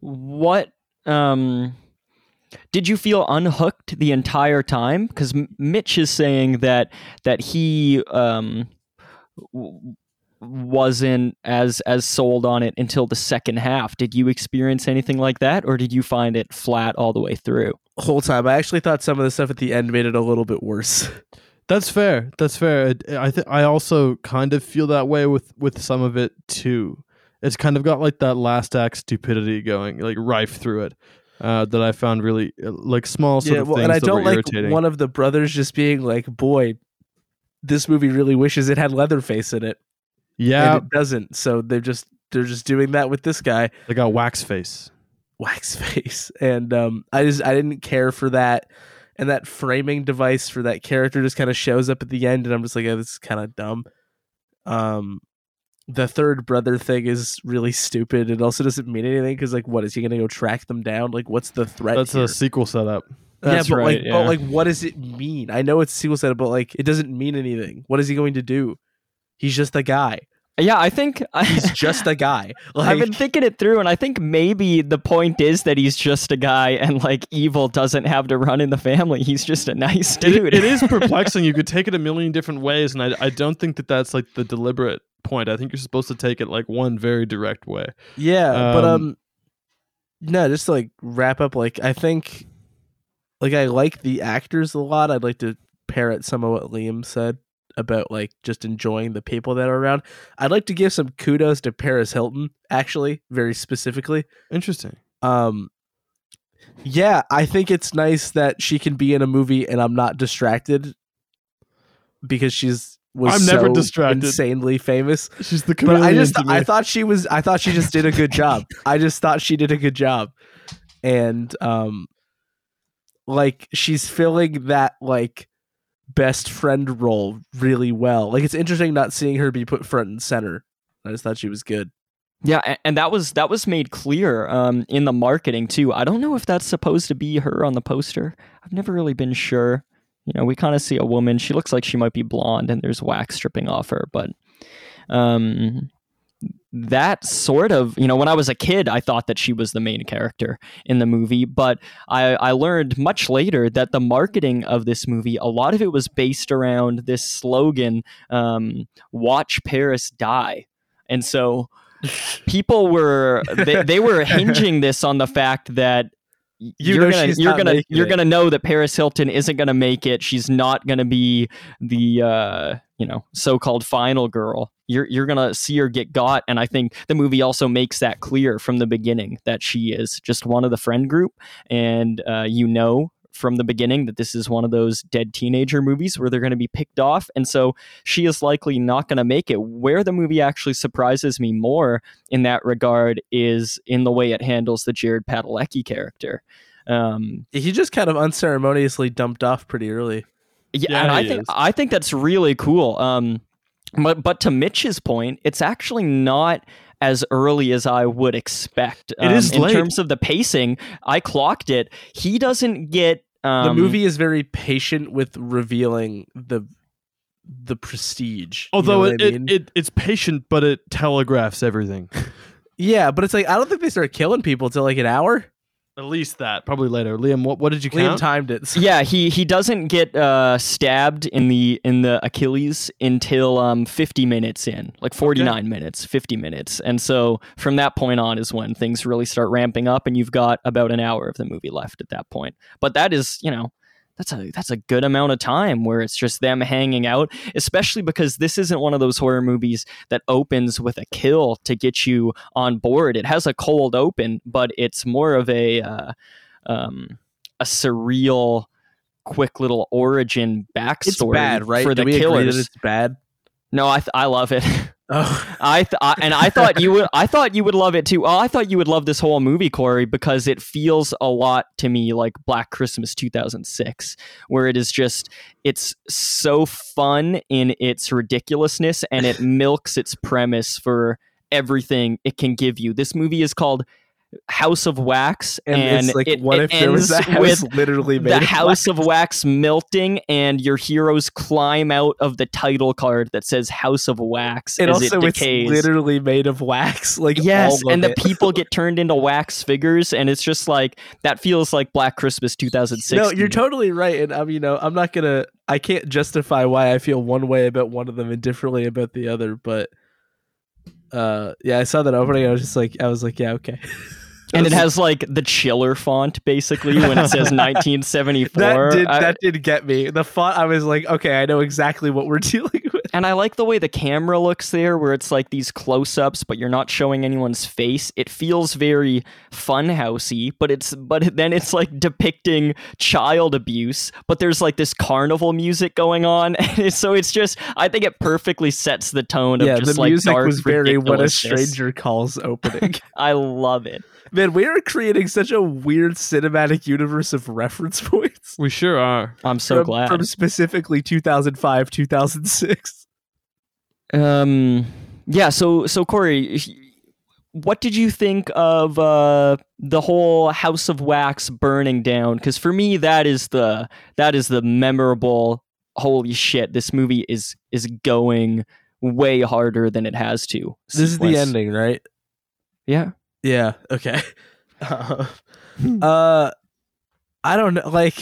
What um did you feel unhooked the entire time? Because Mitch is saying that that he um w- wasn't as as sold on it until the second half. Did you experience anything like that, or did you find it flat all the way through? Whole time, I actually thought some of the stuff at the end made it a little bit worse. That's fair. That's fair. I think I also kind of feel that way with with some of it too. It's kind of got like that last act stupidity going, like rife through it. Uh, that I found really uh, like small sort of things and I that don't were like irritating. one of the brothers just being like, "Boy, this movie really wishes it had Leatherface in it." yeah, and it doesn't. So they're just they're just doing that with this guy, they got wax face. wax face, and um, I just I didn't care for that, and that framing device for that character just kind of shows up at the end, and I'm just like, oh, this is kind of dumb. Um, the third brother thing is really stupid. It also doesn't mean anything because like, what is he gonna go track them down? Like, what's the threat? That's here? a sequel setup. That's yeah, but right, like, yeah. but like, what does it mean? I know it's sequel setup, but like, it doesn't mean anything. What is he going to do? He's just a guy. Yeah, I think He's just a guy. Like, I've been thinking it through, and I think maybe the point is that he's just a guy, and like evil doesn't have to run in the family. He's just a nice It- dude. it is perplexing. You could take it a million different ways, and I, I don't think that that's like the deliberate point. I think you're supposed to take it like one very direct way. yeah, but Um, um, no, just to like wrap up. Like, I think, like, I like the actors a lot. I'd like to parrot some of what Liam said about like just enjoying the people that are around. I'd like to give some kudos to Paris Hilton, actually, very specifically. Interesting. um yeah i think it's nice that she can be in a movie and i'm not distracted because she's was I'm never so distracted. insanely famous She's the but chameleon i just to me. i thought she was i thought she just did a good job i just thought she did a good job and um like she's filling that like best friend role really well like it's interesting not seeing her be put front and center i just thought she was good Yeah, and that was that was made clear um, in the marketing too. I don't know if that's supposed to be her on the poster. I've never really been sure. You know, we kind of see a woman. She looks like she might be blonde, and there's wax dripping off her. But um, that sort of, you know, when I was a kid, I thought that she was the main character in the movie. But I, I learned much later that the marketing of this movie, a lot of it was based around this slogan, um, "Watch Paris Die," and so people were they, they were hinging this on the fact that You you're know gonna you're gonna you're it. gonna know that Paris Hilton isn't gonna make it. She's not gonna be the uh, you know so-called final girl. You're you're gonna see her get got, and I think the movie also makes that clear from the beginning that she is just one of the friend group, and uh, you know from the beginning that this is one of those dead teenager movies where they're going to be picked off and so she is likely not going to make it where the movie actually surprises me more in that regard is in the way it handles the jared padalecki character um, he just kind of unceremoniously dumped off pretty early yeah, Yeah, and I think is. I think that's really cool. Um, but but to Mitch's point, it's actually not as early as I would expect. It Um, is in late. terms of the pacing. I clocked it. He doesn't get um, the movie is very patient with revealing the the prestige. you know Although it, I it, mean? it it's patient, but it telegraphs everything. yeah, but it's like I don't think they start killing people till like an hour. At least that. Probably later. Liam, what, what did you count? Liam timed it. so- Yeah, he he doesn't get uh, stabbed in the in the Achilles until um, 50 minutes in, like 49 minutes, 50 minutes, and so from that point on is when things really start ramping up, and you've got about an hour of the movie left at that point. But that is, you know, that's a that's a good amount of time where it's just them hanging out, especially because this isn't one of those horror movies that opens with a kill to get you on board. It has a cold open, but it's more of a uh, um, a surreal, quick little origin backstory It's bad, right? for Do the we agree killers. that it's bad? No, I th- I love it. Oh, I, th- I and I thought you would I thought you would love it too. Well, I thought you would love this whole movie, Corey, because it feels a lot to me like Black Christmas 2006, where it is just it's so fun in its ridiculousness and it milks its premise for everything it can give you. This movie is called House of Wax, And, and, it's like, it, what it if there was a house with literally made the of House wax? of Wax melting, and your heroes climb out of the title card that says House of Wax And also, it it's literally made of wax. Like Yes, and the people get turned into wax figures, and it's just like that feels like Black Christmas 2006. No, you're totally right, and I'm you know I'm not gonna I can't justify why I feel one way about one of them and differently about the other, but uh yeah, I saw that opening. I was just like I was like yeah okay, and it has like the chiller font basically when it says 1974. that did I- that did get me. The font I was like okay, I know exactly what we're dealing with. and I like the way the camera looks there, where it's like these close-ups, but you're not showing anyone's face. It feels very funhousey, but it's but then it's like depicting child abuse. But there's like this carnival music going on, and so it's just I think it perfectly sets the tone of yeah, just the like music dark was very When a Stranger Calls opening. I love it. Man, we are creating such a weird cinematic universe of reference points. We sure are. I'm so from, glad. from specifically 2005, 2006. Um, yeah. So, so Corey, what did you think of uh, the whole House of Wax burning down? Because for me, that is the that is the memorable. Holy shit! This movie is is going way harder than it has to. This is the ending, right? Yeah. Yeah. Okay. Uh, uh, I don't know. Like,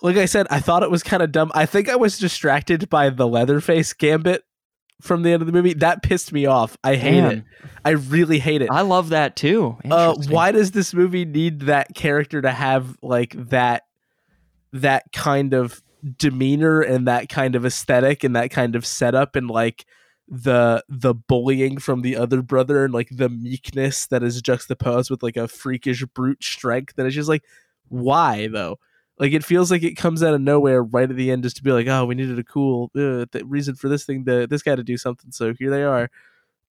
like I said, I thought it was kind of dumb. I think I was distracted by the Leatherface gambit from the end of the movie. That pissed me off. I hate it. I really hate it. I love that too. Uh, why does this movie need that character to have like that that kind of demeanor and that kind of aesthetic and that kind of setup and like the the bullying from the other brother and like the meekness that is juxtaposed with like a freakish brute strength. That is just like why though? Like it feels like it comes out of nowhere right at the end just to be like oh we needed a cool uh, th- reason for this thing to this guy to do something so here they are.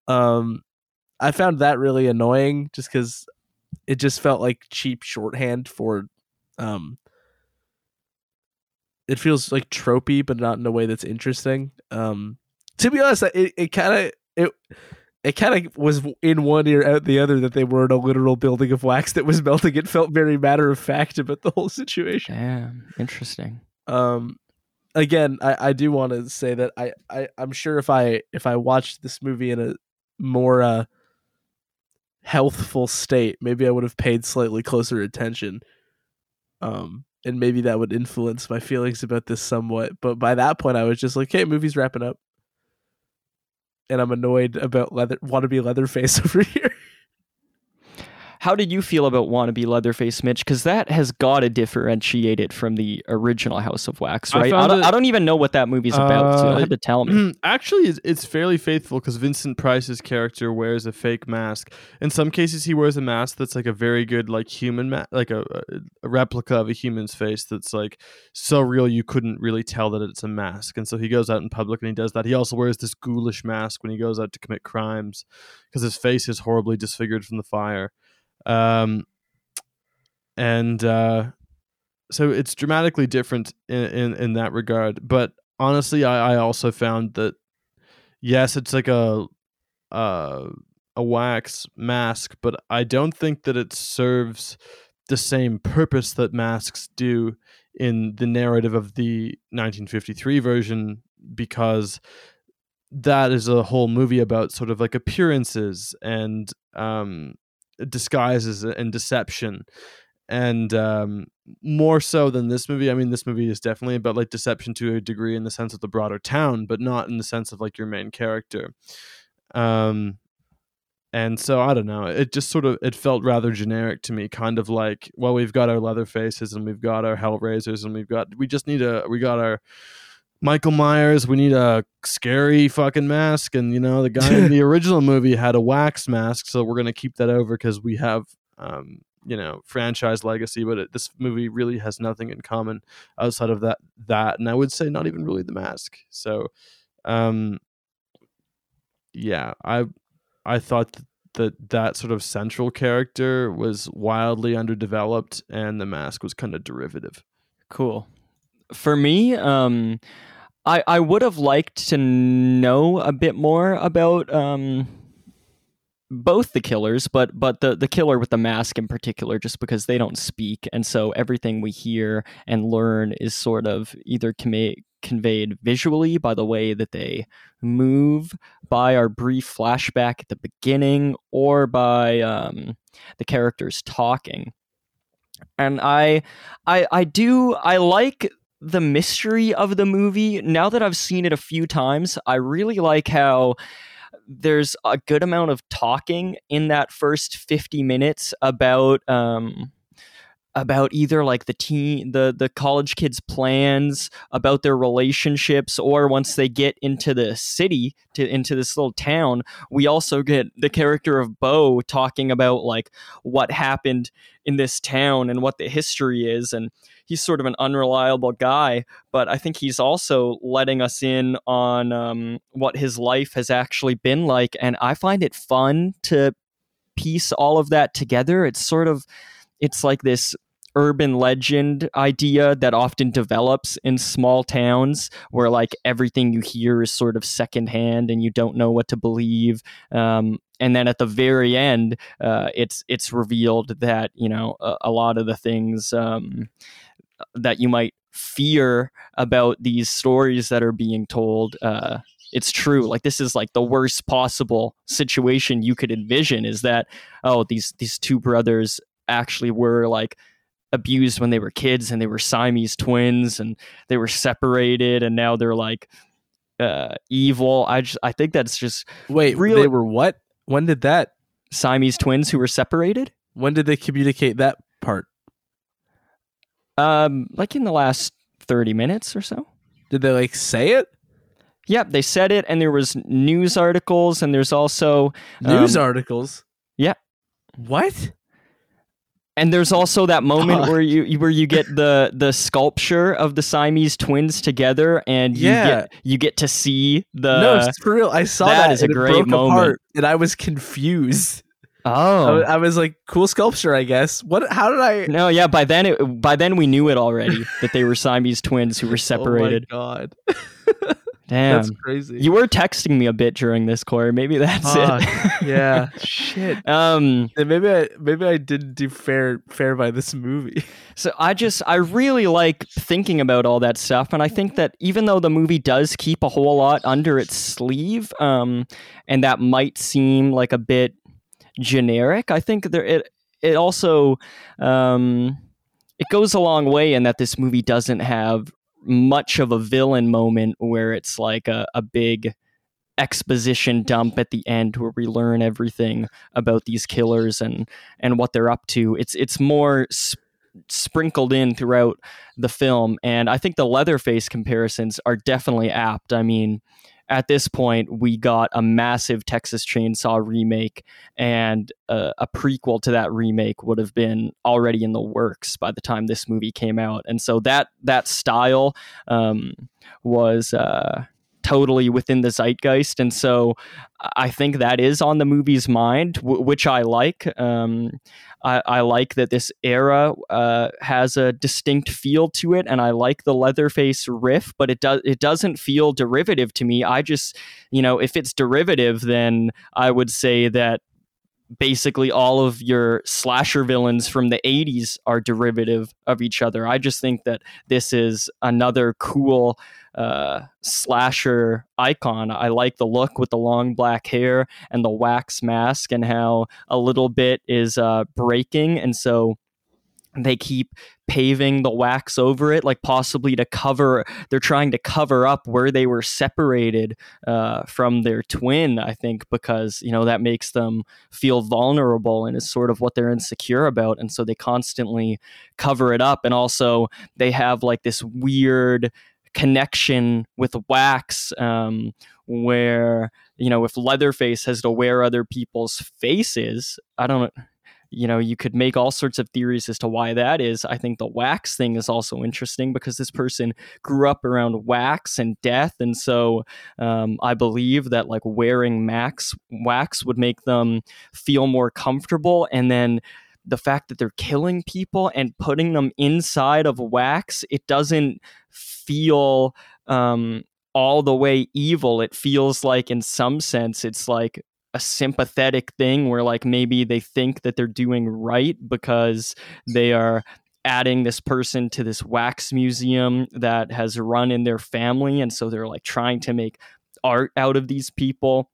Um i found that really annoying just because it just felt like cheap shorthand for um it feels like tropey but not in a way that's interesting. Um to be honest it, it kind of it it kind of was in one ear out the other that they were in a literal building of wax that was melting it felt very matter of fact about the whole situation Damn. Interesting. um again i i do want to say that I, I i'm sure if i if i watched this movie in a more uh healthful state maybe i would have paid slightly closer attention um and maybe that would influence my feelings about this somewhat but by that point i was just like hey movie's wrapping up and i'm annoyed about leather wannabe leatherface over here How did you feel about Wannabe Leatherface Mitch? Because that has got to differentiate it from the original House of Wax, right? I, found don't, it- I don't even know what that movie's about, so Uh, you'll have to tell me. Actually, it's, it's fairly faithful because Vincent Price's character wears a fake mask. In some cases, he wears a mask that's like a very good, like human, ma- like a, a replica of a human's face that's like so real you couldn't really tell that it's a mask. And so he goes out in public and he does that. He also wears this ghoulish mask when he goes out to commit crimes because his face is horribly disfigured from the fire. Um, and uh, so it's dramatically different in, in in that regard. But honestly, I, I also found that yes, it's like a uh, a wax mask, but I don't think that it serves the same purpose that masks do in the narrative of the 1953 version because that is a whole movie about sort of like appearances and um, disguises and deception and um, more so than this movie. I mean, this movie is definitely about like deception to a degree in the sense of the broader town, but not in the sense of like your main character. Um, and so I don't know. It just sort of it felt rather generic to me, kind of like, well, we've got our leather faces and we've got our Hellraisers and we've got we just need a we got our Michael Myers. We need a scary fucking mask, and you know the guy in the original movie had a wax mask, so we're gonna keep that over because we have um, you know franchise legacy but it, this movie really has nothing in common outside of that that and i would say not even really the mask so um yeah i i thought th- that that sort of central character was wildly underdeveloped and the mask was kind of derivative Cool. For me, um, I I would have liked to know a bit more about um, both the killers, but but the the killer with the mask in particular, just because they don't speak, and so everything we hear and learn is sort of either convey, conveyed visually by the way that they move, by our brief flashback at the beginning, or by um, the characters talking. And I, I, I do I like the mystery of the movie. Now that I've seen it a few times, I really like how there's a good amount of talking in that first 50 minutes about um about either like the teen the the college kids plans about their relationships or once they get into the city to into this little town we also get the character of Bo talking about like what happened in this town and what the history is and he's sort of an unreliable guy, but I think he's also letting us in on um, what his life has actually been like. And I find it fun to piece all of that together. It's sort of, it's like this urban legend idea that often develops in small towns where like everything you hear is sort of secondhand and you don't know what to believe um, and then at the very end uh, it's it's revealed that you know a, a lot of the things um, that you might fear about these stories that are being told uh, it's true. Like this is like the worst possible situation you could envision is that oh these these two brothers actually were like abused when they were kids and they were Siamese twins and they were separated and now they're like uh, evil I just I think that's just Wait, Really- they were what? When did that? Siamese twins who were separated When did they communicate that part? um like in the last 30 minutes or so Did they like say it? Yep, they said it, and there was news articles, and there's also News um, articles. yeah. What? And there's also that moment where you where you get the the sculpture of the Siamese twins together, and you Yeah. get you get to see the no, it's for real. I saw that that. is a great moment. apart, and I was confused. I, oh wa- I was like, "Cool sculpture, I guess." What? How did I? no yeah by then it, by then we knew it already that they were Siamese twins who were separated. Oh my god, Damn, that's crazy. you were texting me a bit during this, Corey. Maybe that's Fuck, it. yeah, shit. um. And maybe I maybe I didn't do fair fair by this movie. So I just I really like thinking about all that stuff, and I think that even though the movie does keep a whole lot under its sleeve, um, and that might seem like a bit generic, I think there it it also um, it goes a long way in that this movie doesn't have much of a villain moment where it's like a, a big exposition dump at the end where we learn everything about these killers and and what they're up to. It's it's more sp- sprinkled in throughout the film, and I think the Leatherface comparisons are definitely apt. I mean. At this point, we got a massive Texas Chainsaw remake, and uh, a prequel to that remake would have been already in the works by the time this movie came out. And so that that style um, was uh, totally within the zeitgeist, and so I think that is on the movie's mind, w- which I like. Um, I, I like that this era uh, has a distinct feel to it, and I like the Leatherface riff, but it does it doesn't feel derivative to me. I just, you know, if it's derivative, then I would say that basically all of your slasher villains from the 80s are derivative of each other. I just think that this is another cool uh, slasher icon. I like the look with the long black hair and the wax mask and how a little bit is uh, breaking. And so they keep paving the wax over it, like possibly to cover, they're trying to cover up where they were separated uh, from their twin, I think, because, you know, that makes them feel vulnerable and is sort of what they're insecure about. And so they constantly cover it up. And also, they have like this weird connection with wax um, where, you know, if Leatherface has to wear other people's faces, I don't know, you know, you could make all sorts of theories as to why that is. I think the wax thing is also interesting because this person grew up around wax and death, and so um, I believe that like wearing max wax would make them feel more comfortable, and then the fact that they're killing people and putting them inside of wax, it doesn't feel um, all the way evil. It feels like, in some sense, it's like a sympathetic thing where like maybe they think that they're doing right because they are adding this person to this wax museum that has run in their family and so they're like trying to make art out of these people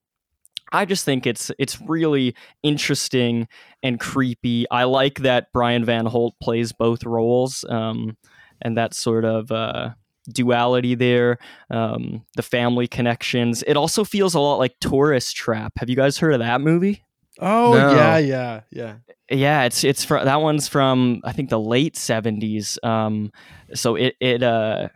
I just think it's it's really interesting and creepy. I like that Brian Van Holt plays both roles, um, and that sort of uh, duality there. Um, the family connections. It also feels a lot like Tourist Trap. Have you guys heard of that movie? Oh No. yeah, yeah, yeah. Yeah, it's it's from that one's from I think the late seventies. Um, so it it uh,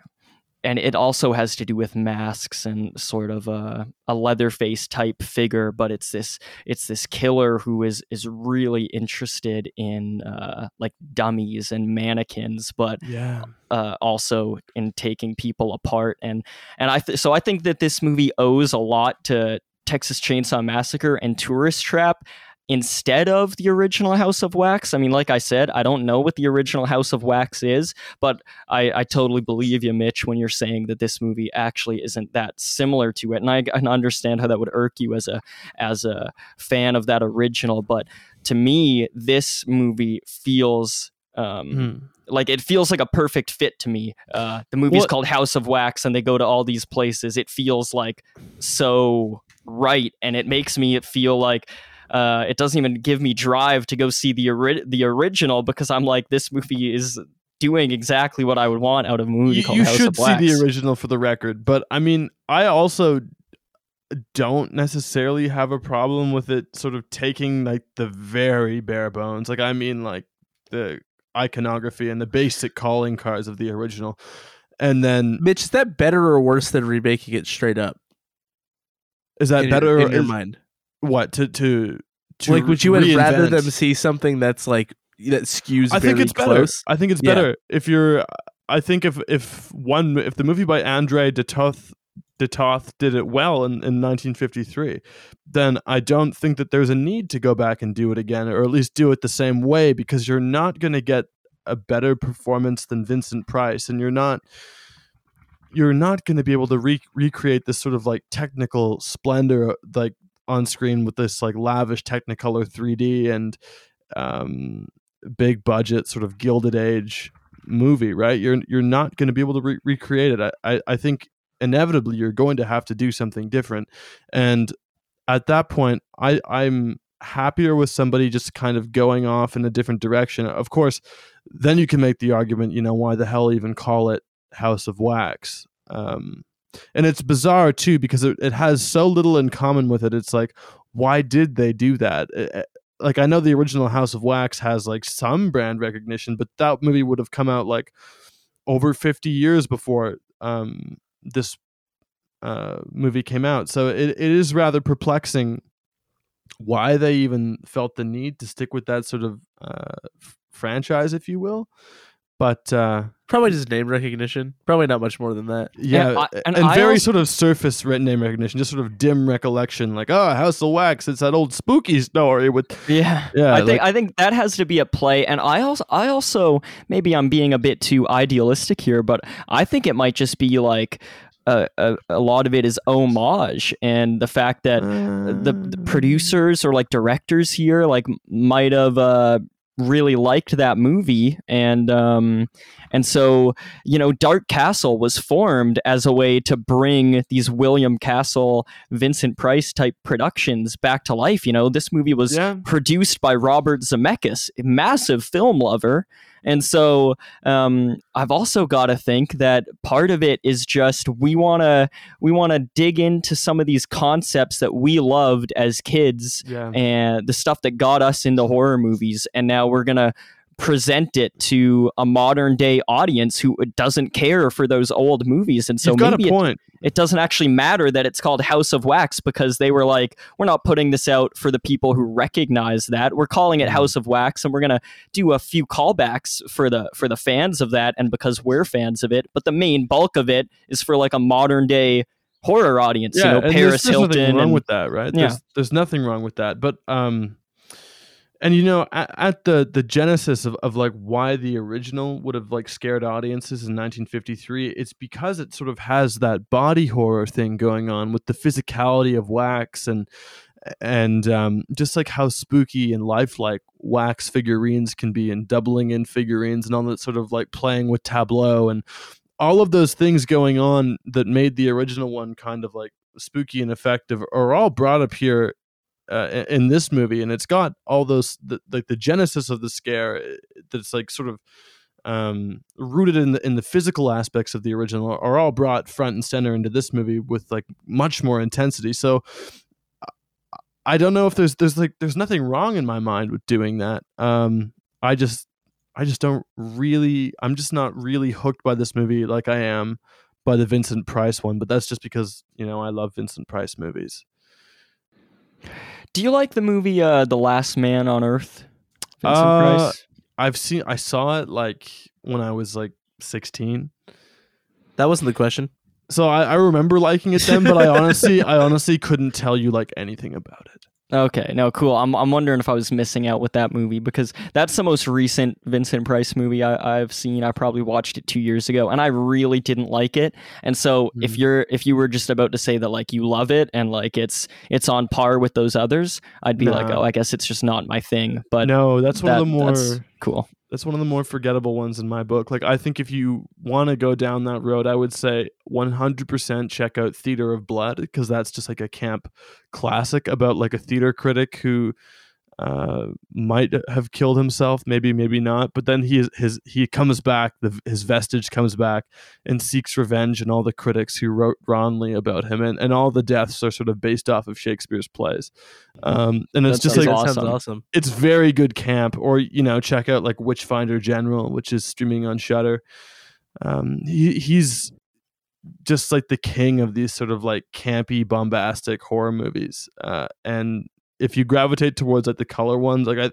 and it also has to do with masks and sort of a, a Leatherface type figure, but it's this it's this killer who is is really interested in uh, like dummies and mannequins, but Yeah. uh, also in taking people apart and and I th- so I think that this movie owes a lot to Texas Chainsaw Massacre and Tourist Trap instead of the original House of Wax. I mean, like I said, I don't know what the original House of Wax is, but I, I totally believe you, Mitch, when you're saying that this movie actually isn't that similar to it. And I, I understand how that would irk you as a as a fan of that original, but to me, this movie feels um, Hmm. like it feels like a perfect fit to me. Uh, the movie's Well- called House of Wax, and they go to all these places. It feels like so right, and it makes me feel like uh, it doesn't even give me drive to go see the ori- the original because I'm like this movie is doing exactly what I would want out of a movie You, called you House should of see the original for the record, but I mean, I also don't necessarily have a problem with it sort of taking like the very bare bones. Like I mean like the iconography and the basic calling cards of the original. And then Mitch, is that better or worse than remaking it straight up? is that in your- better in or your is- mind? What to to to like, would you would rather reinvent? them see something that's like that skews? I think it's better. I think it's Yeah. better if you're. I think if if one if the movie by Andre de Toth de Toth did it well in, in 1953, then I don't think that there's a need to go back and do it again, or at least do it the same way, because you're not going to get a better performance than Vincent Price, and you're not you're not going to be able to re- recreate this sort of like technical splendor like on screen with this like lavish technicolor 3d and um big budget sort of gilded age movie right? You're you're not going to be able to re- recreate it. I, I i think inevitably you're going to have to do something different. And at that point i i'm happier with somebody just kind of going off in a different direction. Of course then you can make the argument you know why the hell even call it house of wax? Um and it's bizarre too because it, it has so little in common with it. It's like why did they do that? Eh, eh, like i know the original house of wax has like some brand recognition but that movie would have come out like over 50 years before um this uh movie came out. So it, it is rather perplexing why they even felt the need to stick with that sort of uh franchise if you will but uh Probably just name recognition. Probably not much more than that. yeah, I- and, and I very also- sort of surface written name recognition, just sort of dim recollection, like oh, House of Wax, it's that old spooky story with Yeah, Yeah, I think like- I think that has to be at play, and I also I also maybe I'm being a bit too idealistic here, but I think it might just be like a, a, a lot of it is homage, and the fact that the, the producers or like directors here like might have uh, really liked that movie and um and so you know dark castle was formed as a way to bring these william castle vincent price type productions back to life you know this movie was yeah, produced by Robert Zemeckis, massive film lover. And so um, I've also got to think that part of it is just we want to we want to dig into some of these concepts that we loved as kids yeah. and the stuff that got us into horror movies and now we're going to present it to a modern day audience who doesn't care for those old movies and so maybe it it doesn't actually matter that it's called House of Wax because they were like, we're not putting this out for the people who recognize that. We're calling it Mhm. House of Wax, and we're gonna do a few callbacks for the for the fans of that, and because we're fans of it. But the main bulk of it is for like a modern day horror audience. yeah, you know, and Paris there's, there's nothing Hilton. wrong and- with that, right? Yeah. There's there's nothing wrong with that, but um, and you know, at, at the the genesis of, of like why the original would have like scared audiences in 1953, it's because it sort of has that body horror thing going on with the physicality of wax and and um, just like how spooky and lifelike wax figurines can be, and doubling in figurines, and all that sort of like playing with tableau and all of those things going on that made the original one kind of like spooky and effective are all brought up here uh, in this movie, and it's got all those the, like the genesis of the scare uh, that's like sort of um, rooted in the in the physical aspects of the original are all brought front and center into this movie with like much more intensity. So I don't know if there's there's like there's nothing wrong in my mind with doing that. Um, I just I just don't really I'm just not really hooked by this movie like I am by the Vincent Price one, but that's just because, you know, I love Vincent Price movies. Do you like the movie uh, The Last Man on Earth? Vincent Uh, Price? I've seen I saw it like when I was like 16. That wasn't the question. So I, I remember liking it then, but I honestly I honestly couldn't tell you like anything about it. Okay, no, cool. I'm I'm wondering if I was missing out with that movie because that's the most recent Vincent Price movie I, I've seen. I probably watched it two years ago, and I really didn't like it. And so, if Mhm. you're if you were just about to say that like you love it and like it's it's on par with those others, I'd be like, oh, I guess it's just not my thing. But no, that's one that- of the more that's cool. That's one of the more forgettable ones in my book. Like I think if you want to go down that road, I would say 100% check out Theater of Blood because that's just like a camp classic about like a theater critic who uh, might have killed himself, maybe maybe not, but then he is, his he comes back, the, his vestige comes back and seeks revenge and all the critics who wrote wrongly about him and, and all the deaths are sort of based off of Shakespeare's plays. Um, and it's That just sounds like awesome. sounds awesome. it's very good camp or you know check out like witchfinder general which is streaming on Shudder um he, he's just like the king of these sort of like campy bombastic horror movies uh and if you gravitate towards like the color ones like i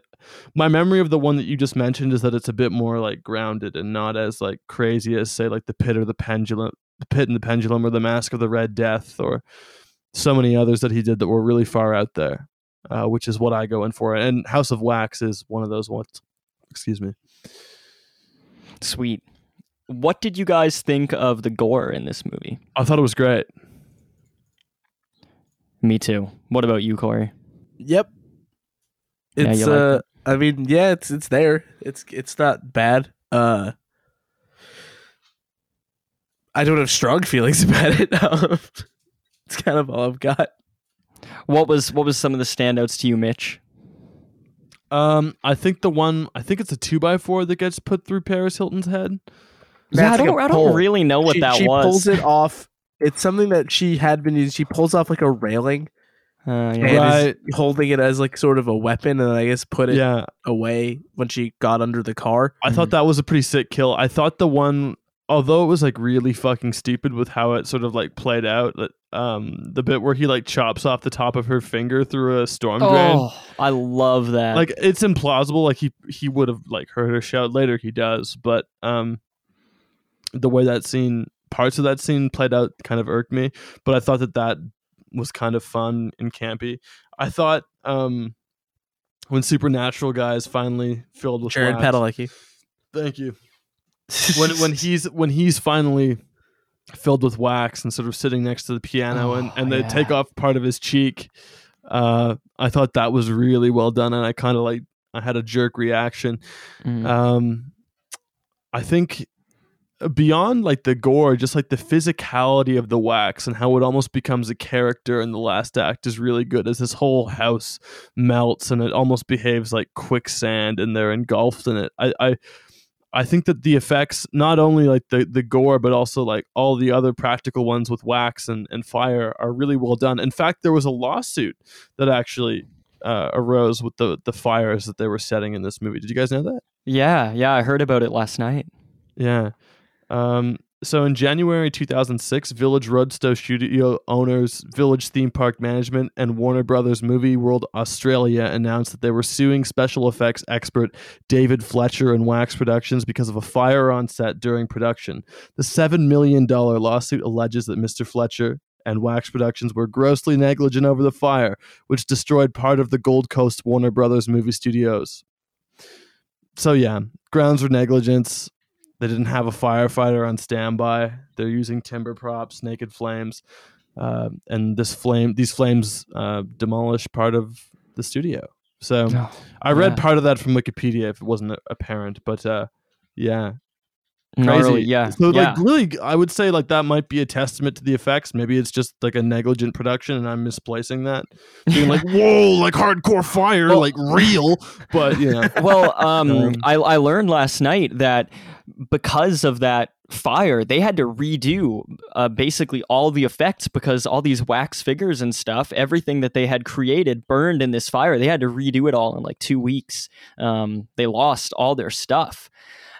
my memory of the one that you just mentioned is that it's a bit more like grounded and not as like crazy as say like the pit or the pendulum the pit and the pendulum or the mask of the red death or so many others that he did that were really far out there uh, which is what I go in for. And House of Wax is one of those ones. Excuse me. Sweet. What did you guys think of the gore in this movie? I thought it was great. Me too. What about you, Corey? Yep. Yeah, It's you like uh I mean, yeah, it's it's there. It's it's not bad. Uh I don't have strong feelings about it. Um, it's kind of all I've got. What was what was some of the standouts to you, Mitch? Um, I think the one I think it's a two by four that gets put through Paris Hilton's head. Yeah, I don't, a I don't really know what she, that she was. pulls it off. It's something that she had been using. She pulls off like a railing Uh, and yeah. Right. is holding it as like sort of a weapon, and I guess put it Yeah, away when she got under the car. I thought that was a pretty sick kill. I thought the one, although it was like really fucking stupid with how it sort of like played out, um, the bit where he like chops off the top of her finger through a storm drain. Oh, I love that. like it's implausible like he he would have like heard her shout later he does but um the way that scene parts of that scene played out kind of irked me but i thought that that was kind of fun and campy i thought um when supernatural guys finally filled with Jared Padalecki. thank you when when he's when he's finally filled with wax and sort of sitting next to the piano and, Oh, and they yeah. take off part of his cheek uh i thought that was really well done and i kind of like i had a jerk reaction Mm. um i think beyond like the gore just like the physicality of the wax and how it almost becomes a character in the last act is really good as this whole house melts and it almost behaves like quicksand and they're engulfed in it i i I think that the effects, not only like the, the gore, but also like all the other practical ones with wax and, and fire, are really well done. In fact, there was a lawsuit that actually uh, arose with the the fires that they were setting in this movie. Did you guys know that? yeah, yeah, I heard about it last night. Yeah. Um, so in January 2006, Village Roadshow studio owners, Village Theme Park Management, and Warner Brothers Movie World Australia announced that they were suing special effects expert David Fletcher and Wax Productions because of a fire on set during production. The $7 million lawsuit alleges that Mr. Fletcher and Wax Productions were grossly negligent over the fire, which destroyed part of the Gold Coast Warner Brothers movie studios. So, yeah, grounds for negligence. They didn't have a firefighter on standby. They're using timber props, naked flames. uh, and this flame, these flames, uh, demolish part of the studio. So Oh, I read yeah. part of that from Wikipedia if it wasn't apparent, but uh, yeah, crazy. Gnarly, yeah. So yeah. like really, I would say like that might be a testament to the effects. Maybe it's just like a negligent production, and I'm misplacing that, being like, whoa, like hardcore fire, Well- like real. But you know, well, um, Um, I, I learned last night that because of that fire, they had to redo uh, basically all the effects because all these wax figures and stuff, everything that they had created burned in this fire. They had to redo it all in like two weeks. Um, they lost all their stuff.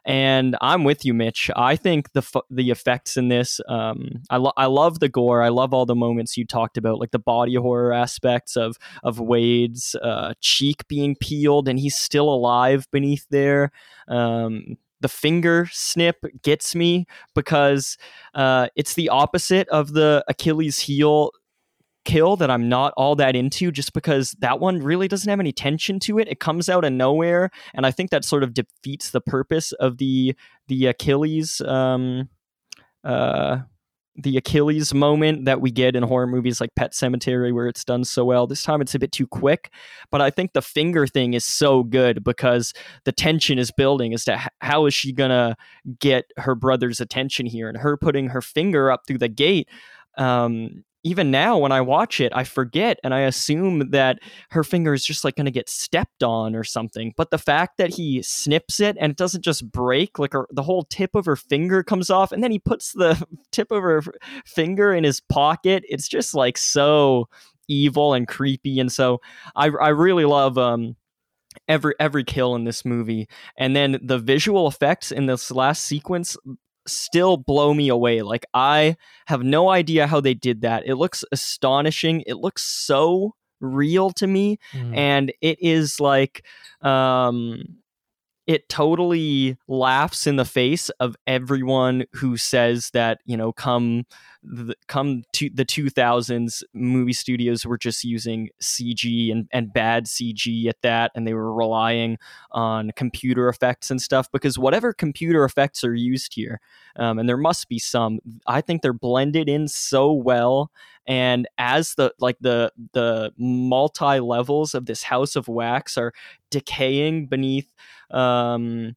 And I'm with you, Mitch. I think the f- the effects in this, um, I, lo- I love the gore. I love all the moments you talked about, like the body horror aspects of of Wade's uh, cheek being peeled and he's still alive beneath there. Um, the finger snip gets me because uh, it's the opposite of the Achilles heel kill that I'm not all that into just because that one really doesn't have any tension to it. It comes out of nowhere and I think that sort of defeats the purpose of the the Achilles um uh the Achilles moment that we get in horror movies like Pet Sematary where it's done so well. This time it's a bit too quick, but I think the finger thing is so good because the tension is building as to how is she going to get her brother's attention here and her putting her finger up through the gate um even now when I watch it, I forget and I assume that her finger is just like going to get stepped on or something. But the fact that he snips it and it doesn't just break, like her, the whole tip of her finger comes off, and then he puts the tip of her finger in his pocket, it's just like so evil and creepy. And so I, I really love um, every every kill in this movie, and then the visual effects in this last sequence still blow me away. Like I have no idea how they did that. It looks astonishing. It looks so real to me and it is like um it totally laughs in the face of everyone who says that you know come the, come to the 2000s movie studios were just using cg and, and bad cg at that and they were relying on computer effects and stuff because whatever computer effects are used here um, and there must be some i think they're blended in so well and as the like the the multi levels of this house of wax are decaying beneath um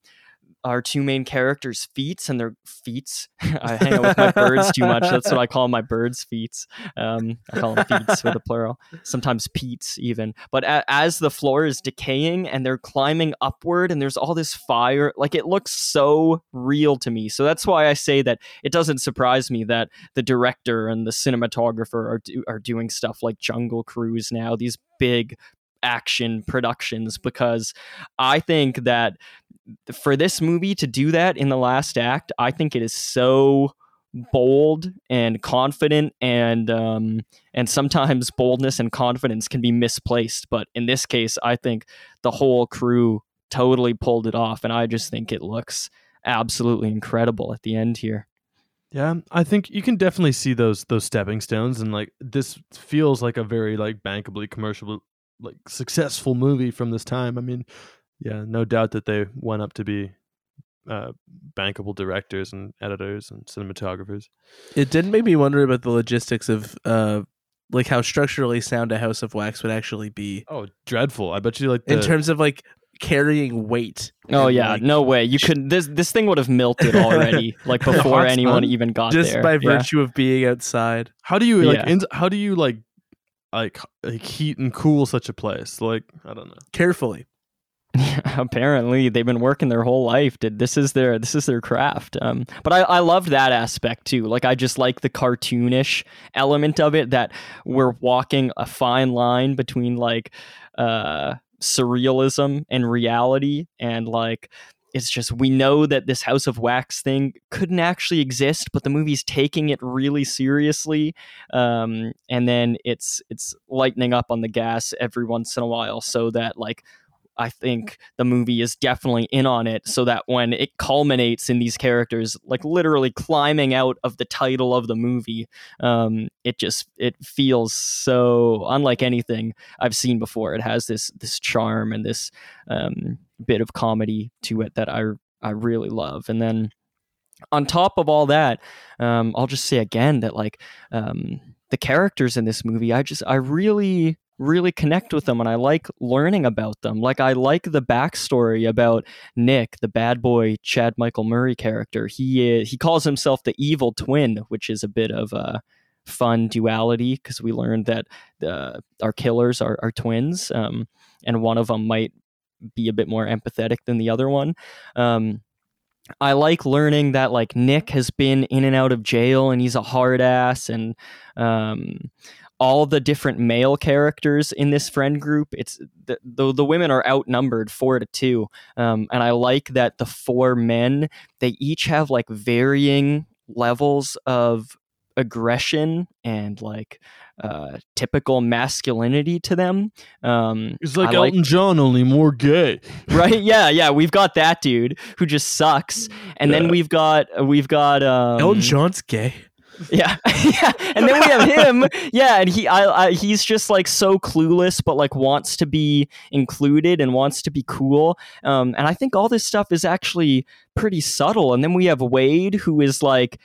our two main characters' feet and their feet. I hang out with my birds too much. That's what I call my birds' feet. Um, I call them feet with a plural. Sometimes peats even. But a- as the floor is decaying and they're climbing upward, and there's all this fire, like it looks so real to me. So that's why I say that it doesn't surprise me that the director and the cinematographer are do- are doing stuff like Jungle Cruise now. These big action productions because I think that for this movie to do that in the last act, I think it is so bold and confident and um and sometimes boldness and confidence can be misplaced. But in this case i think the whole crew totally pulled it off and i just think it looks absolutely incredible at the end here. Yeah, I think you can definitely see those those stepping stones, and like this feels like a very like bankably commercial, like successful movie from this time. I mean, yeah, no doubt that they went up to be uh, bankable directors and editors and cinematographers. It did make me wonder about the logistics of uh like how structurally sound a House of Wax would actually be Oh, dreadful! I bet you like the, in terms of like carrying weight. oh yeah like, no way you could this this thing would have melted already like before anyone even got just there by Yeah. virtue of being outside. how do you like Yeah. in, how do you like like like heat and cool such a place? Like I don't know. Carefully. apparently they've been working their whole life did this is their this is their craft um but i i loved that aspect too like i just like the cartoonish element of it that we're walking a fine line between like uh surrealism and reality and like it's just we know that this house of wax thing couldn't actually exist but the movie's taking it really seriously um and then it's it's lightening up on the gas every once in a while so that like I think the movie is definitely in on it so that when it culminates in these characters like literally climbing out of the title of the movie um, it just it feels so unlike anything I've seen before. It has this this charm and this um, bit of comedy to it that I I really love and then on top of all that um, I'll just say again that like um, the characters in this movie, I just I really really connect with them and I like learning about them. Like I like the backstory about Nick, the bad boy Chad Michael Murray character. He is, he calls himself the evil twin, which is a bit of a fun duality because we learned that uh, our killers are, are twins, um, and one of them might be a bit more empathetic than the other one. Um, I like learning that like Nick has been in and out of jail and he's a hard ass and um, all the different male characters in this friend group it's the, the, the women are outnumbered four to two um, and i like that the four men they each have like varying levels of aggression and like uh, typical masculinity to them um, It's like I like- Elton John, only more gay. right yeah yeah we've got that dude who just sucks and then we've got we've got um, Elton John's gay. yeah, yeah, and then we have him. Yeah, and he, I, I, he's just like so clueless, but like wants to be included and wants to be cool. Um, and I think all this stuff is actually pretty subtle. And then we have Wade, who is like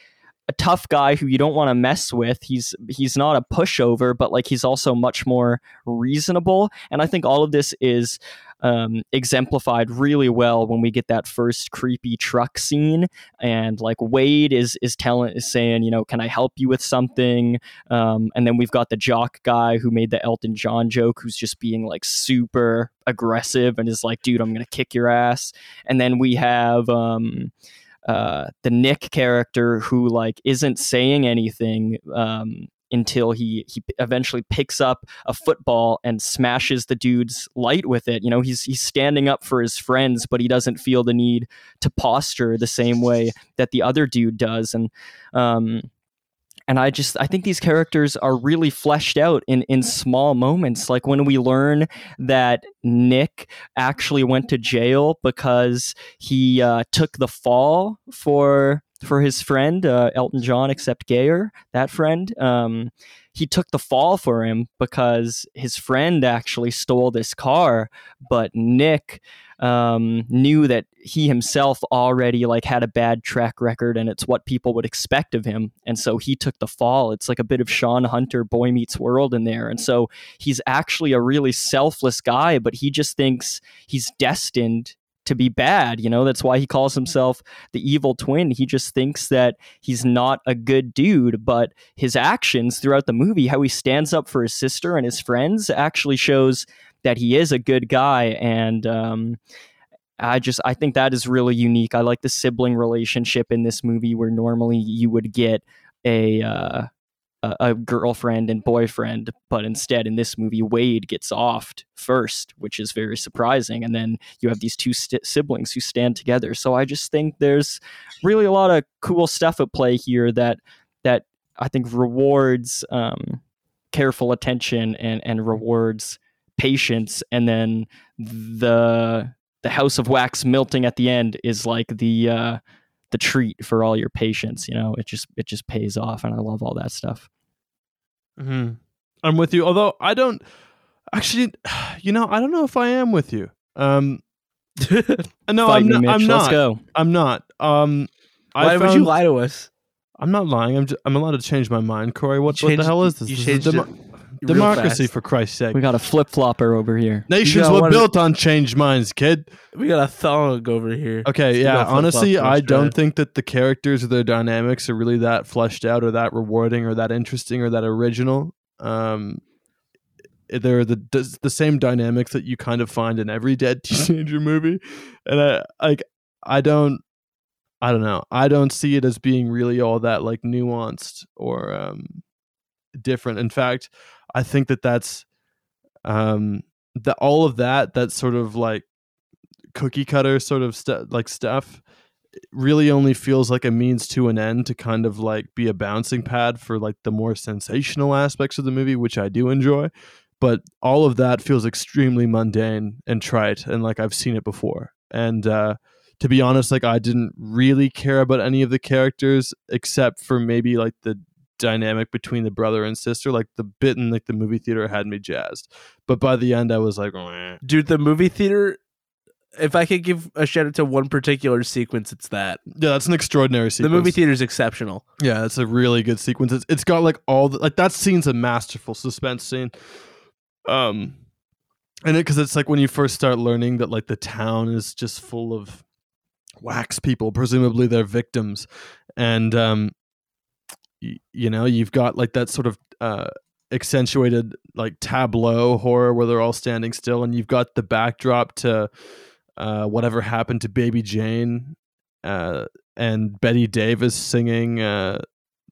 a tough guy who you don't want to mess with. He's he's not a pushover, but like he's also much more reasonable. And I think all of this is um, exemplified really well when we get that first creepy truck scene and like Wade is is telling is saying you know can I help you with something um, and then we've got the jock guy who made the Elton John joke who's just being like super aggressive and is like dude I'm gonna kick your ass and then we have um, uh, the Nick character who like isn't saying anything um, until he he eventually picks up a football and smashes the dude's light with it. You know, he's he's standing up for his friends, but he doesn't feel the need to posture the same way that the other dude does. And um, and I just I think these characters are really fleshed out in in small moments, like when we learn that Nick actually went to jail because he uh, took the fall for for his friend uh, Elton John, except gayer. That friend, um, he took the fall for him because his friend actually stole this car, but Nick um, knew that he himself already like had a bad track record and it's what people would expect of him. And so he took the fall. It's like a bit of shawn hunter boy meets world in there. And so he's actually a really selfless guy but he just thinks he's destined to be bad you know? That's why he calls himself the evil twin. He just thinks that he's not a good dude but his actions throughout the movie how he stands up for his sister and his friends actually shows that he is a good guy. And um, I just I think that is really unique. I like the sibling relationship in this movie where normally you would get a uh, a, a girlfriend and boyfriend, but instead in this movie Wade gets offed first, which is very surprising, and then you have these two st- siblings who stand together. So I just think there's really a lot of cool stuff at play here that that I think rewards um, careful attention and and rewards patience, and then the the house of wax melting at the end is like the uh the treat for all your patience you know? It just it just pays off and i love all that stuff hmm I'm with you. Although I don't actually, you know, I don't know if I am with you. Um, no, I'm not. I'm let's not. go I'm not. Um, Why would you lie to us? I'm not lying. I'm. Just, I'm allowed to change my mind, Corey. What, You what the hell is this? you This is changed real democracy, for Christ's sake. we got a flip-flopper over here Nations were one- built on changed minds, kid. We got a thong over here. Okay, You yeah. Honestly, I don't think that the characters or their dynamics are really that fleshed out or that rewarding or that interesting or that original. Um, they're the the the same dynamics that you kind of find in every dead teenager movie, and I like I don't I don't know I don't see it as being really all that like nuanced or um different. In fact, I think that that's um that all of that that sort of like cookie cutter sort of stuff like stuff really only feels like a means to an end to kind of like be a bouncing pad for like the more sensational aspects of the movie which I do enjoy but all of that feels extremely mundane and trite and like I've seen it before. And uh to be honest like I didn't really care about any of the characters except for maybe like the dynamic between the brother and sister like the bit in like the movie theater had me jazzed but by the end I was like "Meh." Dude, the movie theater if I could give a shout out to one particular sequence, it's that Yeah, that's an extraordinary sequence the movie theater is exceptional. Yeah, it's a really good sequence. It's, it's got like all the, like that scene's a masterful suspense scene. Um, and it because it's like when you first start learning that like the town is just full of wax people, presumably they're victims, and um, you know you've got like that sort of uh accentuated like tableau horror where they're all standing still, and you've got the backdrop to uh whatever happened to Baby Jane, uh, and Bette Davis singing uh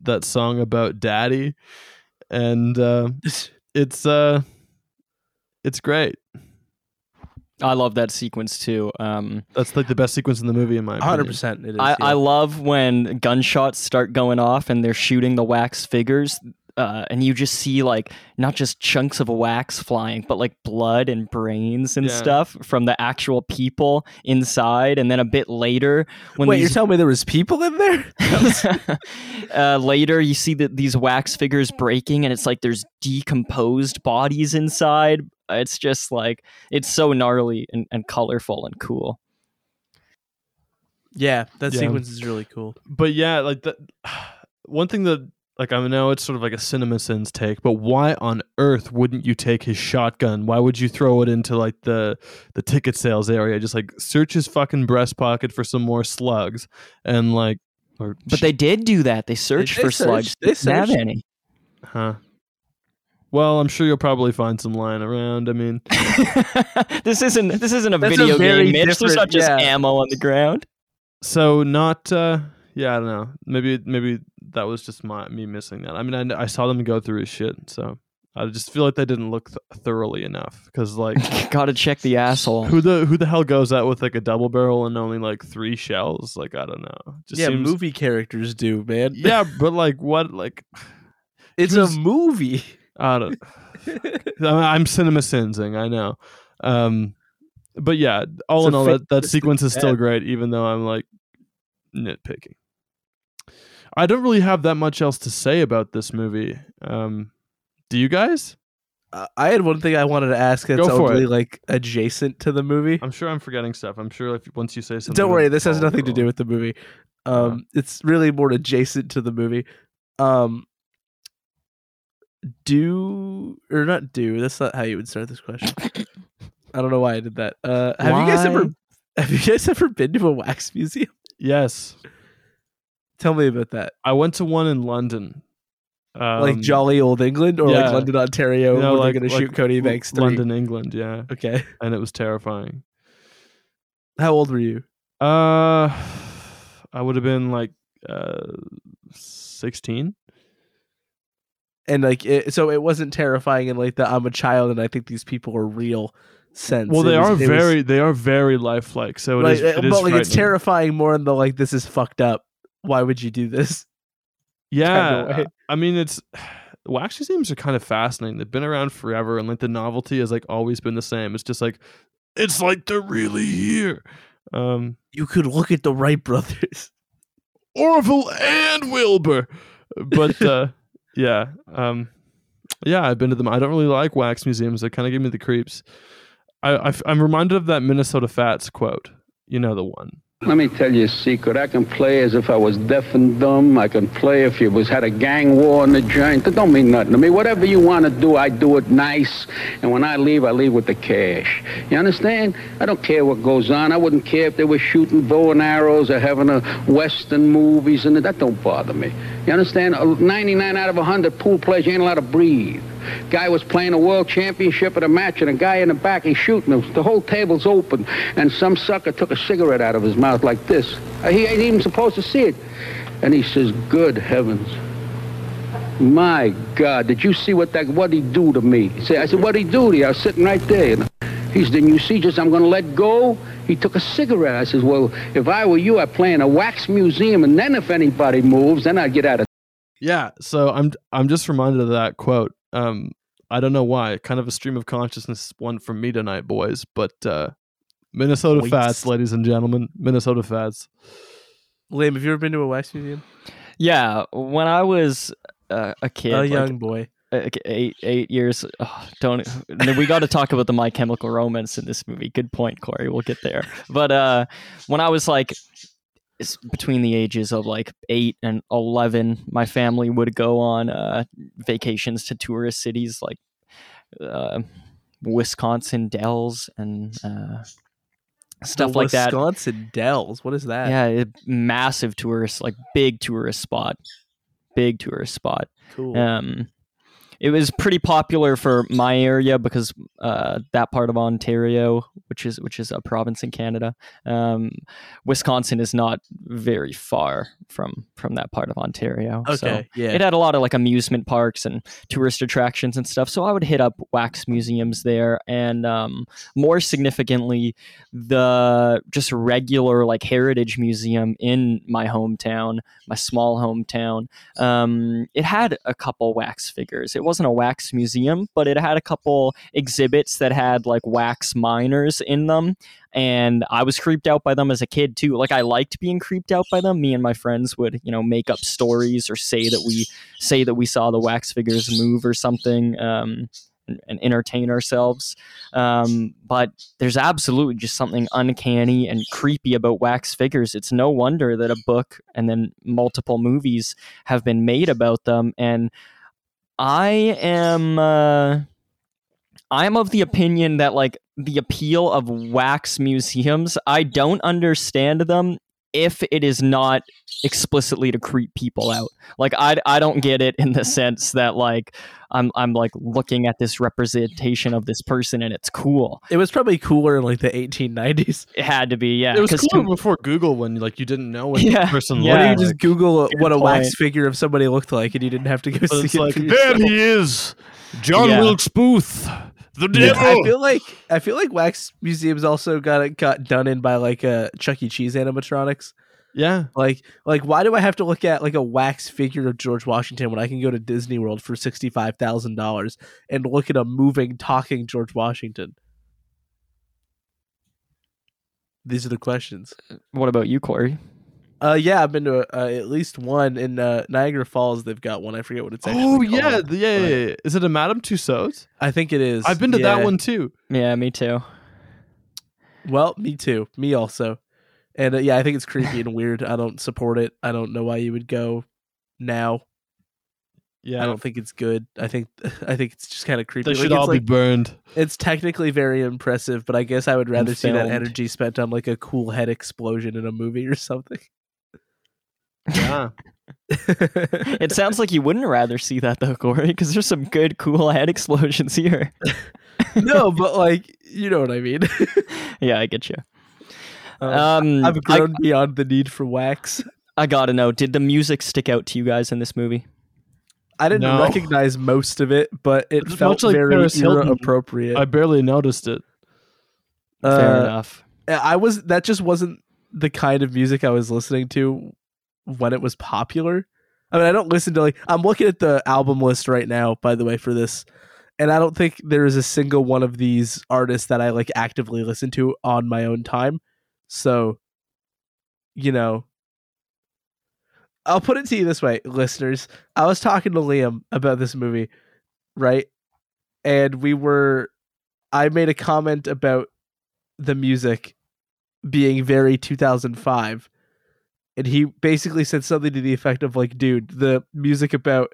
that song about daddy. And uh it's uh it's great I love that sequence too. Um, that's like the best sequence in the movie in my opinion. hundred percent. It is. I, yeah. I love when gunshots start going off and they're shooting the wax figures. Uh, and you just see like not just chunks of wax flying, but like blood and brains and Yeah. stuff from the actual people inside. And then a bit later, when Wait, these, you're telling me there was people in there? uh, later you see that these wax figures breaking, and it's like there's decomposed bodies inside. It's just like it's so gnarly and, and colorful and cool. yeah, that Yeah. sequence is really cool. but yeah like that one thing that like I know it's sort of like a cinema sins take, but why on earth wouldn't you take his shotgun? Why would you throw it into like the the ticket sales area? Just like search his fucking breast pocket for some more slugs, and like, or But they did do that. They searched they for searched- slugs. they Didn't have any. huh? Well, I'm sure you'll probably find some lying around. I mean, this isn't this isn't a That's video very game, Mitch. There's not just yeah. ammo on the ground. so not. uh Yeah, I don't know. Maybe maybe that was just my me missing that. I mean, I, I saw them go through his shit, so I just feel like they didn't look th- thoroughly enough. Because like, Gotta check the asshole. who the who the hell goes out with like a double barrel and only like three shells? Like, I don't know. Just yeah, seems, movie characters do, man. Yeah, but like, what? Like, it's was- a movie. I don't. I'm cinema sinsing. I know. Um, but yeah, all It's in all, that, that sequence is still great, even though I'm like nitpicking. I don't really have that much else to say about this movie. Um, do you guys? Uh, I had one thing I wanted to ask that's only like adjacent to the movie. I'm sure I'm forgetting stuff. I'm sure if once you say something, Don't worry, this has nothing to do with the movie. Uh-huh. Um, it's really more adjacent to the movie. Um, do or not do? That's not how you would start this question. I don't know why I did that. Uh, have you guys ever have you guys ever been to a wax museum? Yes, Tell me about that. I went to one in London. Um, like jolly old England or yeah. like London, Ontario, know, where like- they're going to like shoot Cody Banks three. London, England. Yeah, Okay. and it was terrifying. How old were you? Uh, I would have been like uh, sixteen. And like, it, so it wasn't terrifying in like the I'm a child and I think these people are real sense. Well, they was- are it was- very, they are very lifelike. So it like, is, it uh, is but like it's terrifying more in the like this is fucked up. Why would you do this? Yeah. I mean, it's wax museums are kind of fascinating. They've been around forever, and like the novelty has like always been the same. It's just like it's like they're really here. Um, You could look at the Wright brothers. Orville and Wilbur, but uh, yeah, um, yeah, I've been to them. I don't really like wax museums. They kind of give me the creeps. I, I am reminded of that Minnesota Fats quote. You know the one. Let me tell you a secret. I can play as if I was deaf and dumb. I can play if you was had a gang war in the joint. That don't mean nothing to me. Whatever you want to do, I do it nice. And when I leave, I leave with the cash. You understand? I don't care what goes on. I wouldn't care if they were shooting bow and arrows or having a western movies, and that don't bother me. You understand? Uh, 99 out of 100 pool players, you ain't allowed to breathe. Guy was playing a world championship at a match, and a guy in the back, he's shooting him. The whole table's open, and some sucker took a cigarette out of his mouth like this. Uh, He ain't even supposed to see it. And he says, good heavens. My God, did you see what that, what'd he do to me? He said, I said, what'd he do to you? I was sitting right there. He said, didn't you see just I'm going to let go? He took a cigarette. I says, well, if I were you, I'd play in a wax museum, and then if anybody moves, then I'd get out of Yeah, so I'm I'm just reminded of that quote. Um, I don't know why. Kind of a stream of consciousness one from me tonight, boys. But uh, Minnesota Boys. Fats, ladies and gentlemen, Minnesota Fats. Liam, have you ever been to a wax museum? Yeah, when I was uh, a kid, a like, young boy. eight eight years. Oh, don't we got to talk about the My Chemical Romance in this movie? Good point, Corey. We'll get there. But uh, when I was like it's between the ages of like eight and eleven, my family would go on uh, vacations to tourist cities like uh, Wisconsin Dells and uh, stuff The like that. Wisconsin Dells. What is that? Yeah, massive tourist, like big tourist spot, big tourist spot. Cool. Um, it was pretty popular for my area because uh, that part of Ontario, which is which is a province in Canada, um, Wisconsin is not very far from from that part of Ontario. So okay. yeah. it had a lot of like amusement parks and tourist attractions and stuff. So I would hit up wax museums there, and um, more significantly, the just regular like heritage museum in my hometown, my small hometown. Um, it had a couple wax figures. It wasn't a wax museum, but it had a couple exhibits that had like wax miners in them and I was creeped out by them as a kid too. Like I liked being creeped out by them. Me and my friends would, you know, make up stories or say that we say that we saw the wax figures move or something. Um, and, and entertain ourselves. Um, but there's absolutely just something uncanny and creepy about wax figures. It's no wonder that a book and then multiple movies have been made about them. And I am. Uh, I'm of the opinion that like the appeal of wax museums, I don't understand them if it is not explicitly to creep people out. Like I I don't get it in the sense that like I'm I'm like looking at this representation of this person and it's cool. it was probably cooler in like the 1890s. It had to be, yeah. It was 'cause cool to- before Google when like you didn't know what Yeah, the person yeah. Why looked don't you just Google Good what a wax figure of somebody looked like, and you didn't have to go But see it's it like there he is, John Yeah. Wilkes Booth, the Yeah, devil. I feel like I feel like wax museums also got got done in by like uh, Chuck E. Cheese animatronics. yeah, Like like why do I have to look at like a wax figure of George Washington when I can go to Disney World for sixty five thousand dollars and look at a moving talking George Washington? These are the questions. what about you, Corey? Uh, yeah, I've been to uh, at least one in uh, Niagara Falls. They've got one. I forget what it's actually. oh yeah, called, yeah, yeah, yeah. Is it a Madame Tussauds? I think it is. I've been to Yeah. that one too. Yeah, me too. Well, me too. Me also. And uh, yeah, I think it's creepy and weird. I don't support it. I don't know why you would go now. Yeah, I don't think it's good. I think I think it's just kind of creepy. they should it's all like, be burned. it's technically very impressive, but I guess I would rather see that energy spent on like a cool head explosion in a movie or something. Yeah, It sounds like you wouldn't rather see that though, Corey, because there's some good, cool head explosions here. no, but like you know what I mean. yeah, I get you. Um, Um, I've I, grown beyond the need for wax. I gotta know, did the music stick out to you guys in this movie? I didn't No. recognize most of it, but it It's felt like very Paris era appropriate. I barely noticed it. Fair Uh, enough. I was that just wasn't the kind of music I was listening to when it was popular. I mean, I don't listen to like I'm looking at the album list right now, by the way, for this, and I don't think there is a single one of these artists that I like actively listen to on my own time. So, you know, I'll put it to you this way, listeners. I was talking to Liam about this movie, right? And we were I made a comment about the music being very 2005 and he basically said something to the effect of like dude the music about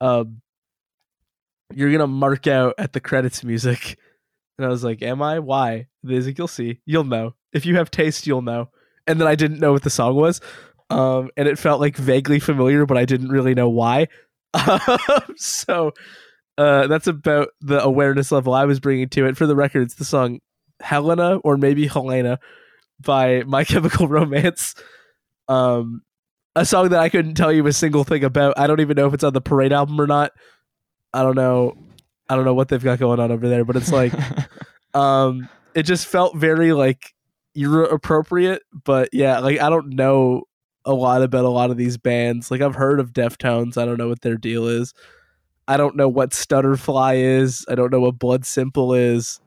um you're gonna mark out at the credits music. And i was like am i? Why? And he's like you'll see. You'll know. If you have taste you'll know. And then i didn't know what the song was um and it felt like vaguely familiar but i didn't really know why. So uh that's about the awareness level i was bringing to it. For the record it's the song helena or maybe helena by my chemical romance um a song that i couldn't tell you a single thing about. I don't even know if it's on the parade album or not. I don't know. I don't know what they've got going on over there but it's like um it just felt very like you're appropriate but yeah like i don't know a lot about a lot of these bands. Like i've heard of deftones. I don't know what their deal is. I don't know what stutterfly is. I don't know what blood simple is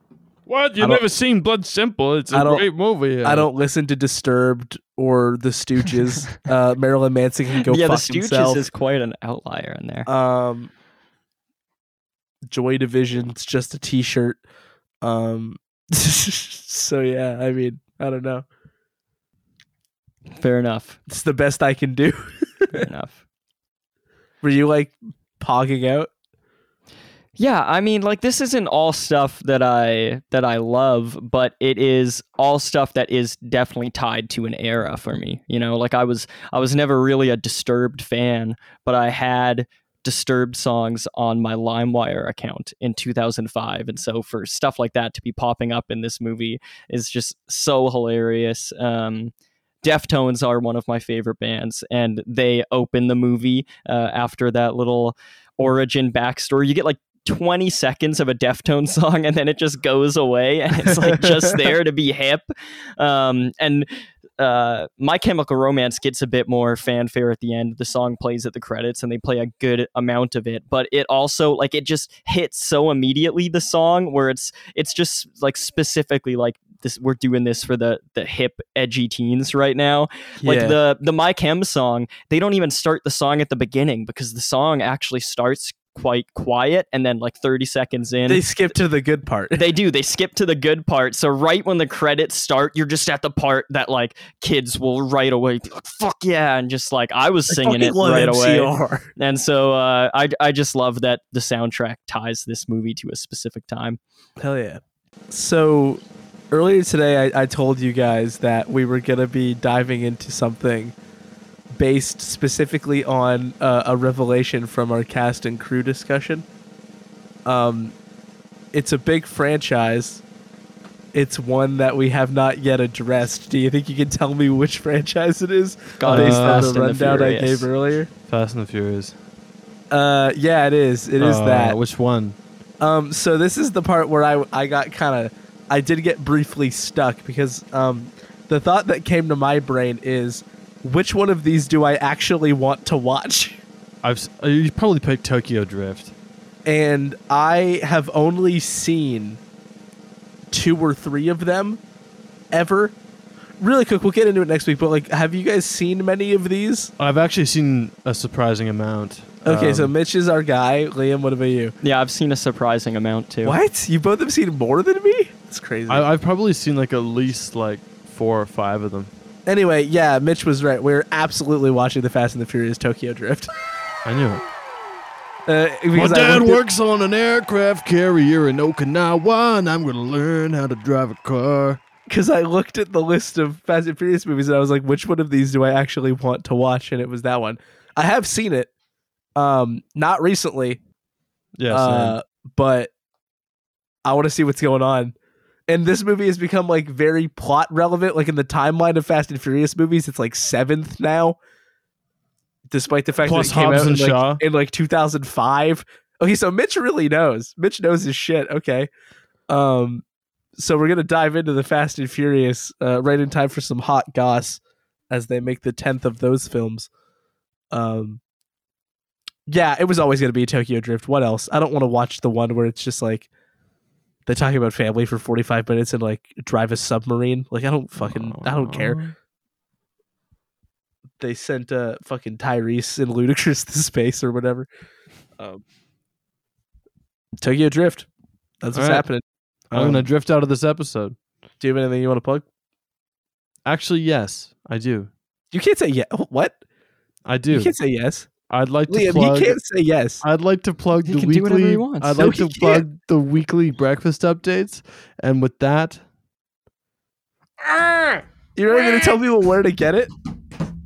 What? You've never seen Blood Simple? It's I a don't- great movie. i don't listen to disturbed or the stooges uh marilyn manson can go yeah, the fuck Stooges himself is quite an outlier in there. um Joy Division. It's just a T-shirt. Um, so yeah, I mean, I don't know. Fair enough. It's the best I can do. Fair enough. Were you like pogging out? Yeah, I mean, like this isn't all stuff that I that I love, but it is all stuff that is definitely tied to an era for me. You know, like I was I was never really a Disturbed fan, but I had Disturbed songs on my LimeWire account in 2005, and so for stuff like that to be popping up in this movie is just so hilarious. Um, Deftones are one of my favorite bands, and they open the movie uh, after that little origin backstory. You get like 20 seconds of a Deftone song and then it just goes away and it's like just there to be hip. Um, and uh, My Chemical Romance gets a bit more fanfare at the end. The song plays at the credits and they play a good amount of it, but it also like it just hits so immediately the song where it's it's just like specifically like this we're doing this for the the hip edgy teens right now. Like the the My Chem song, they don't even start the song at the beginning because the song actually starts quite quiet and then like 30 seconds in They skip to the good part. they do they skip to the good part so right when the credits start you're just at the part that like kids will right away be like fuck yeah and just like i was singing it Fucking love right away MCR. and so uh, I, I just love that the soundtrack ties this movie to a specific time Hell yeah. So earlier today, I, I told you guys that we were to be diving into something based specifically on uh, a revelation from our cast and crew discussion. Um, it's a big franchise. It's one that we have not yet addressed. Do you think you can tell me which franchise it is God, based it's on the and the rundown I gave earlier? Fast and the Furious. Uh, yeah, it is. It is Uh, that. Which one? Um, so this is the part where I I got kind of I did get briefly stuck because um, the thought that came to my brain is which one of these do I actually want to watch? I've uh, you probably picked Tokyo Drift. And I have only seen two or three of them ever. Really quick, we'll get into it next week. But like, have you guys seen many of these? I've actually seen a surprising amount. Okay, so Um, Mitch is our guy. Liam, what about you? yeah i've seen a surprising amount too What? You both have seen more than me? It's crazy. I, I've probably seen like at least like four or five of them. Anyway, yeah, Mitch was right. We're absolutely watching the Fast and the Furious Tokyo Drift. I knew it. Uh, My dad works on an aircraft carrier in Okinawa, and I'm gonna learn how to drive a car. because I looked at the list of Fast and Furious movies and I was like, which one of these do I actually want to watch? And it was that one. I have seen it, um, not recently, Yes. uh, but I want to see what's going on. And this movie has become like very plot relevant. Like in the timeline of Fast and Furious movies, it's like seventh now, despite the fact Plus that it came Hobbs out in like, Shaw. in like 2005. Okay, so Mitch really knows. Mitch knows his shit. Okay. Um so we're going to dive into the Fast and Furious uh, right in time for some hot goss as they make the 10th of those films. Um Yeah, it was always going to be Tokyo Drift. What else? I don't want to watch the one where it's just like they're talking about family for 45 minutes and like drive a submarine. Like I don't fucking I don't care. They sent uh fucking Tyrese and Ludacris to space or whatever. Um Tokyo Drift. That's what's All right. happening. I'm Um, gonna drift out of this episode. Do you have anything you want to plug? Actually, yes, I do. You can't say yes. What? I do. You can't say yes. I'd like to plug. you can't say yes. I'd like to plug He the can do whatever weekly. he wants. I'd No, like he to plug the weekly breakfast updates, and with that, ah! You're not going to tell people where to get it?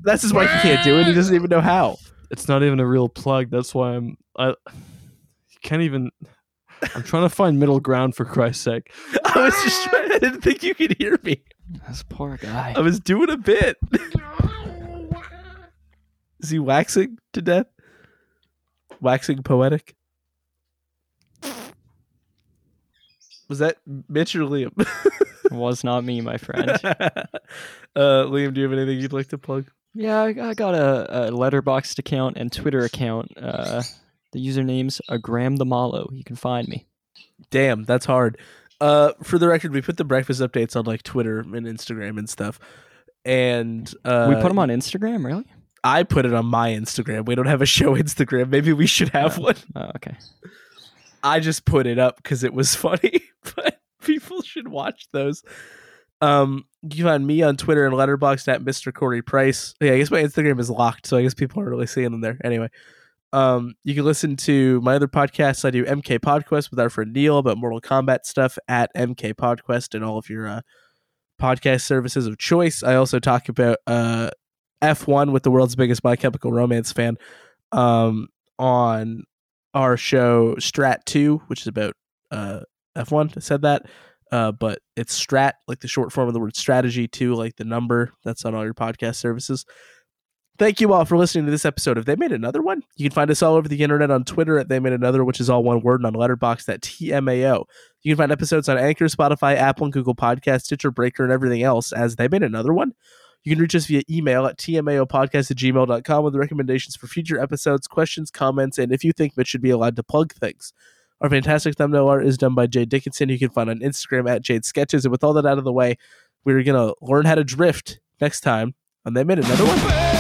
That's just why he can't do it. He doesn't even know how. it's not even a real plug. That's why I'm. I you can't even. I'm trying to find middle ground for Christ's sake. I was just trying, I didn't think you could hear me. this poor guy I was doing a bit. Is he waxing to death? Waxing poetic? Was that Mitch or Liam? was not me my friend uh, Liam, do you have anything you'd like to plug? Yeah, I, got a, a Letterboxd account and Twitter account. Uh, the username's a Graham the Mallow. You can find me. Damn, that's hard. Uh, for the record, we put the breakfast updates on like Twitter and Instagram and stuff. And uh, we put them on Instagram, really? I put it on my Instagram. We don't have a show Instagram. Maybe we should have Oh. one. Oh, okay. I just put it up because it was funny, but people should watch those. Um, you can find me on Twitter and Letterboxd at Mr. Corey Price. Yeah, I guess my Instagram is locked, so I guess people aren't really seeing them there. Anyway, um, you can listen to my other podcasts. I do MK Podquest with our friend Neil about Mortal Kombat stuff at MK Podquest and all of your uh, podcast services of choice. I also talk about uh, F1 with the world's biggest My Chemical Romance fan um, on our show Strat 2, which is about uh, F1. I said that. Uh, but it's strat, like the short form of the word strategy, too, like the number that's on all your podcast services. Thank you all for listening to this episode of They Made Another One. You can find us all over the internet on Twitter at They Made Another, which is all one word, and on Letterboxd at TMAO. You can find episodes on Anchor, Spotify, Apple, and Google Podcasts, Stitcher, Breaker, and everything else as They Made Another One. You can reach us via email at tmaopodcast at gmail.com with recommendations for future episodes, questions, comments, and if you think Mitch should be allowed to plug things. Our fantastic thumbnail art is done by Jade Dickinson. You can find on Instagram at Jade Sketches. And with all that out of the way, we're going to learn how to drift next time. And they made another one.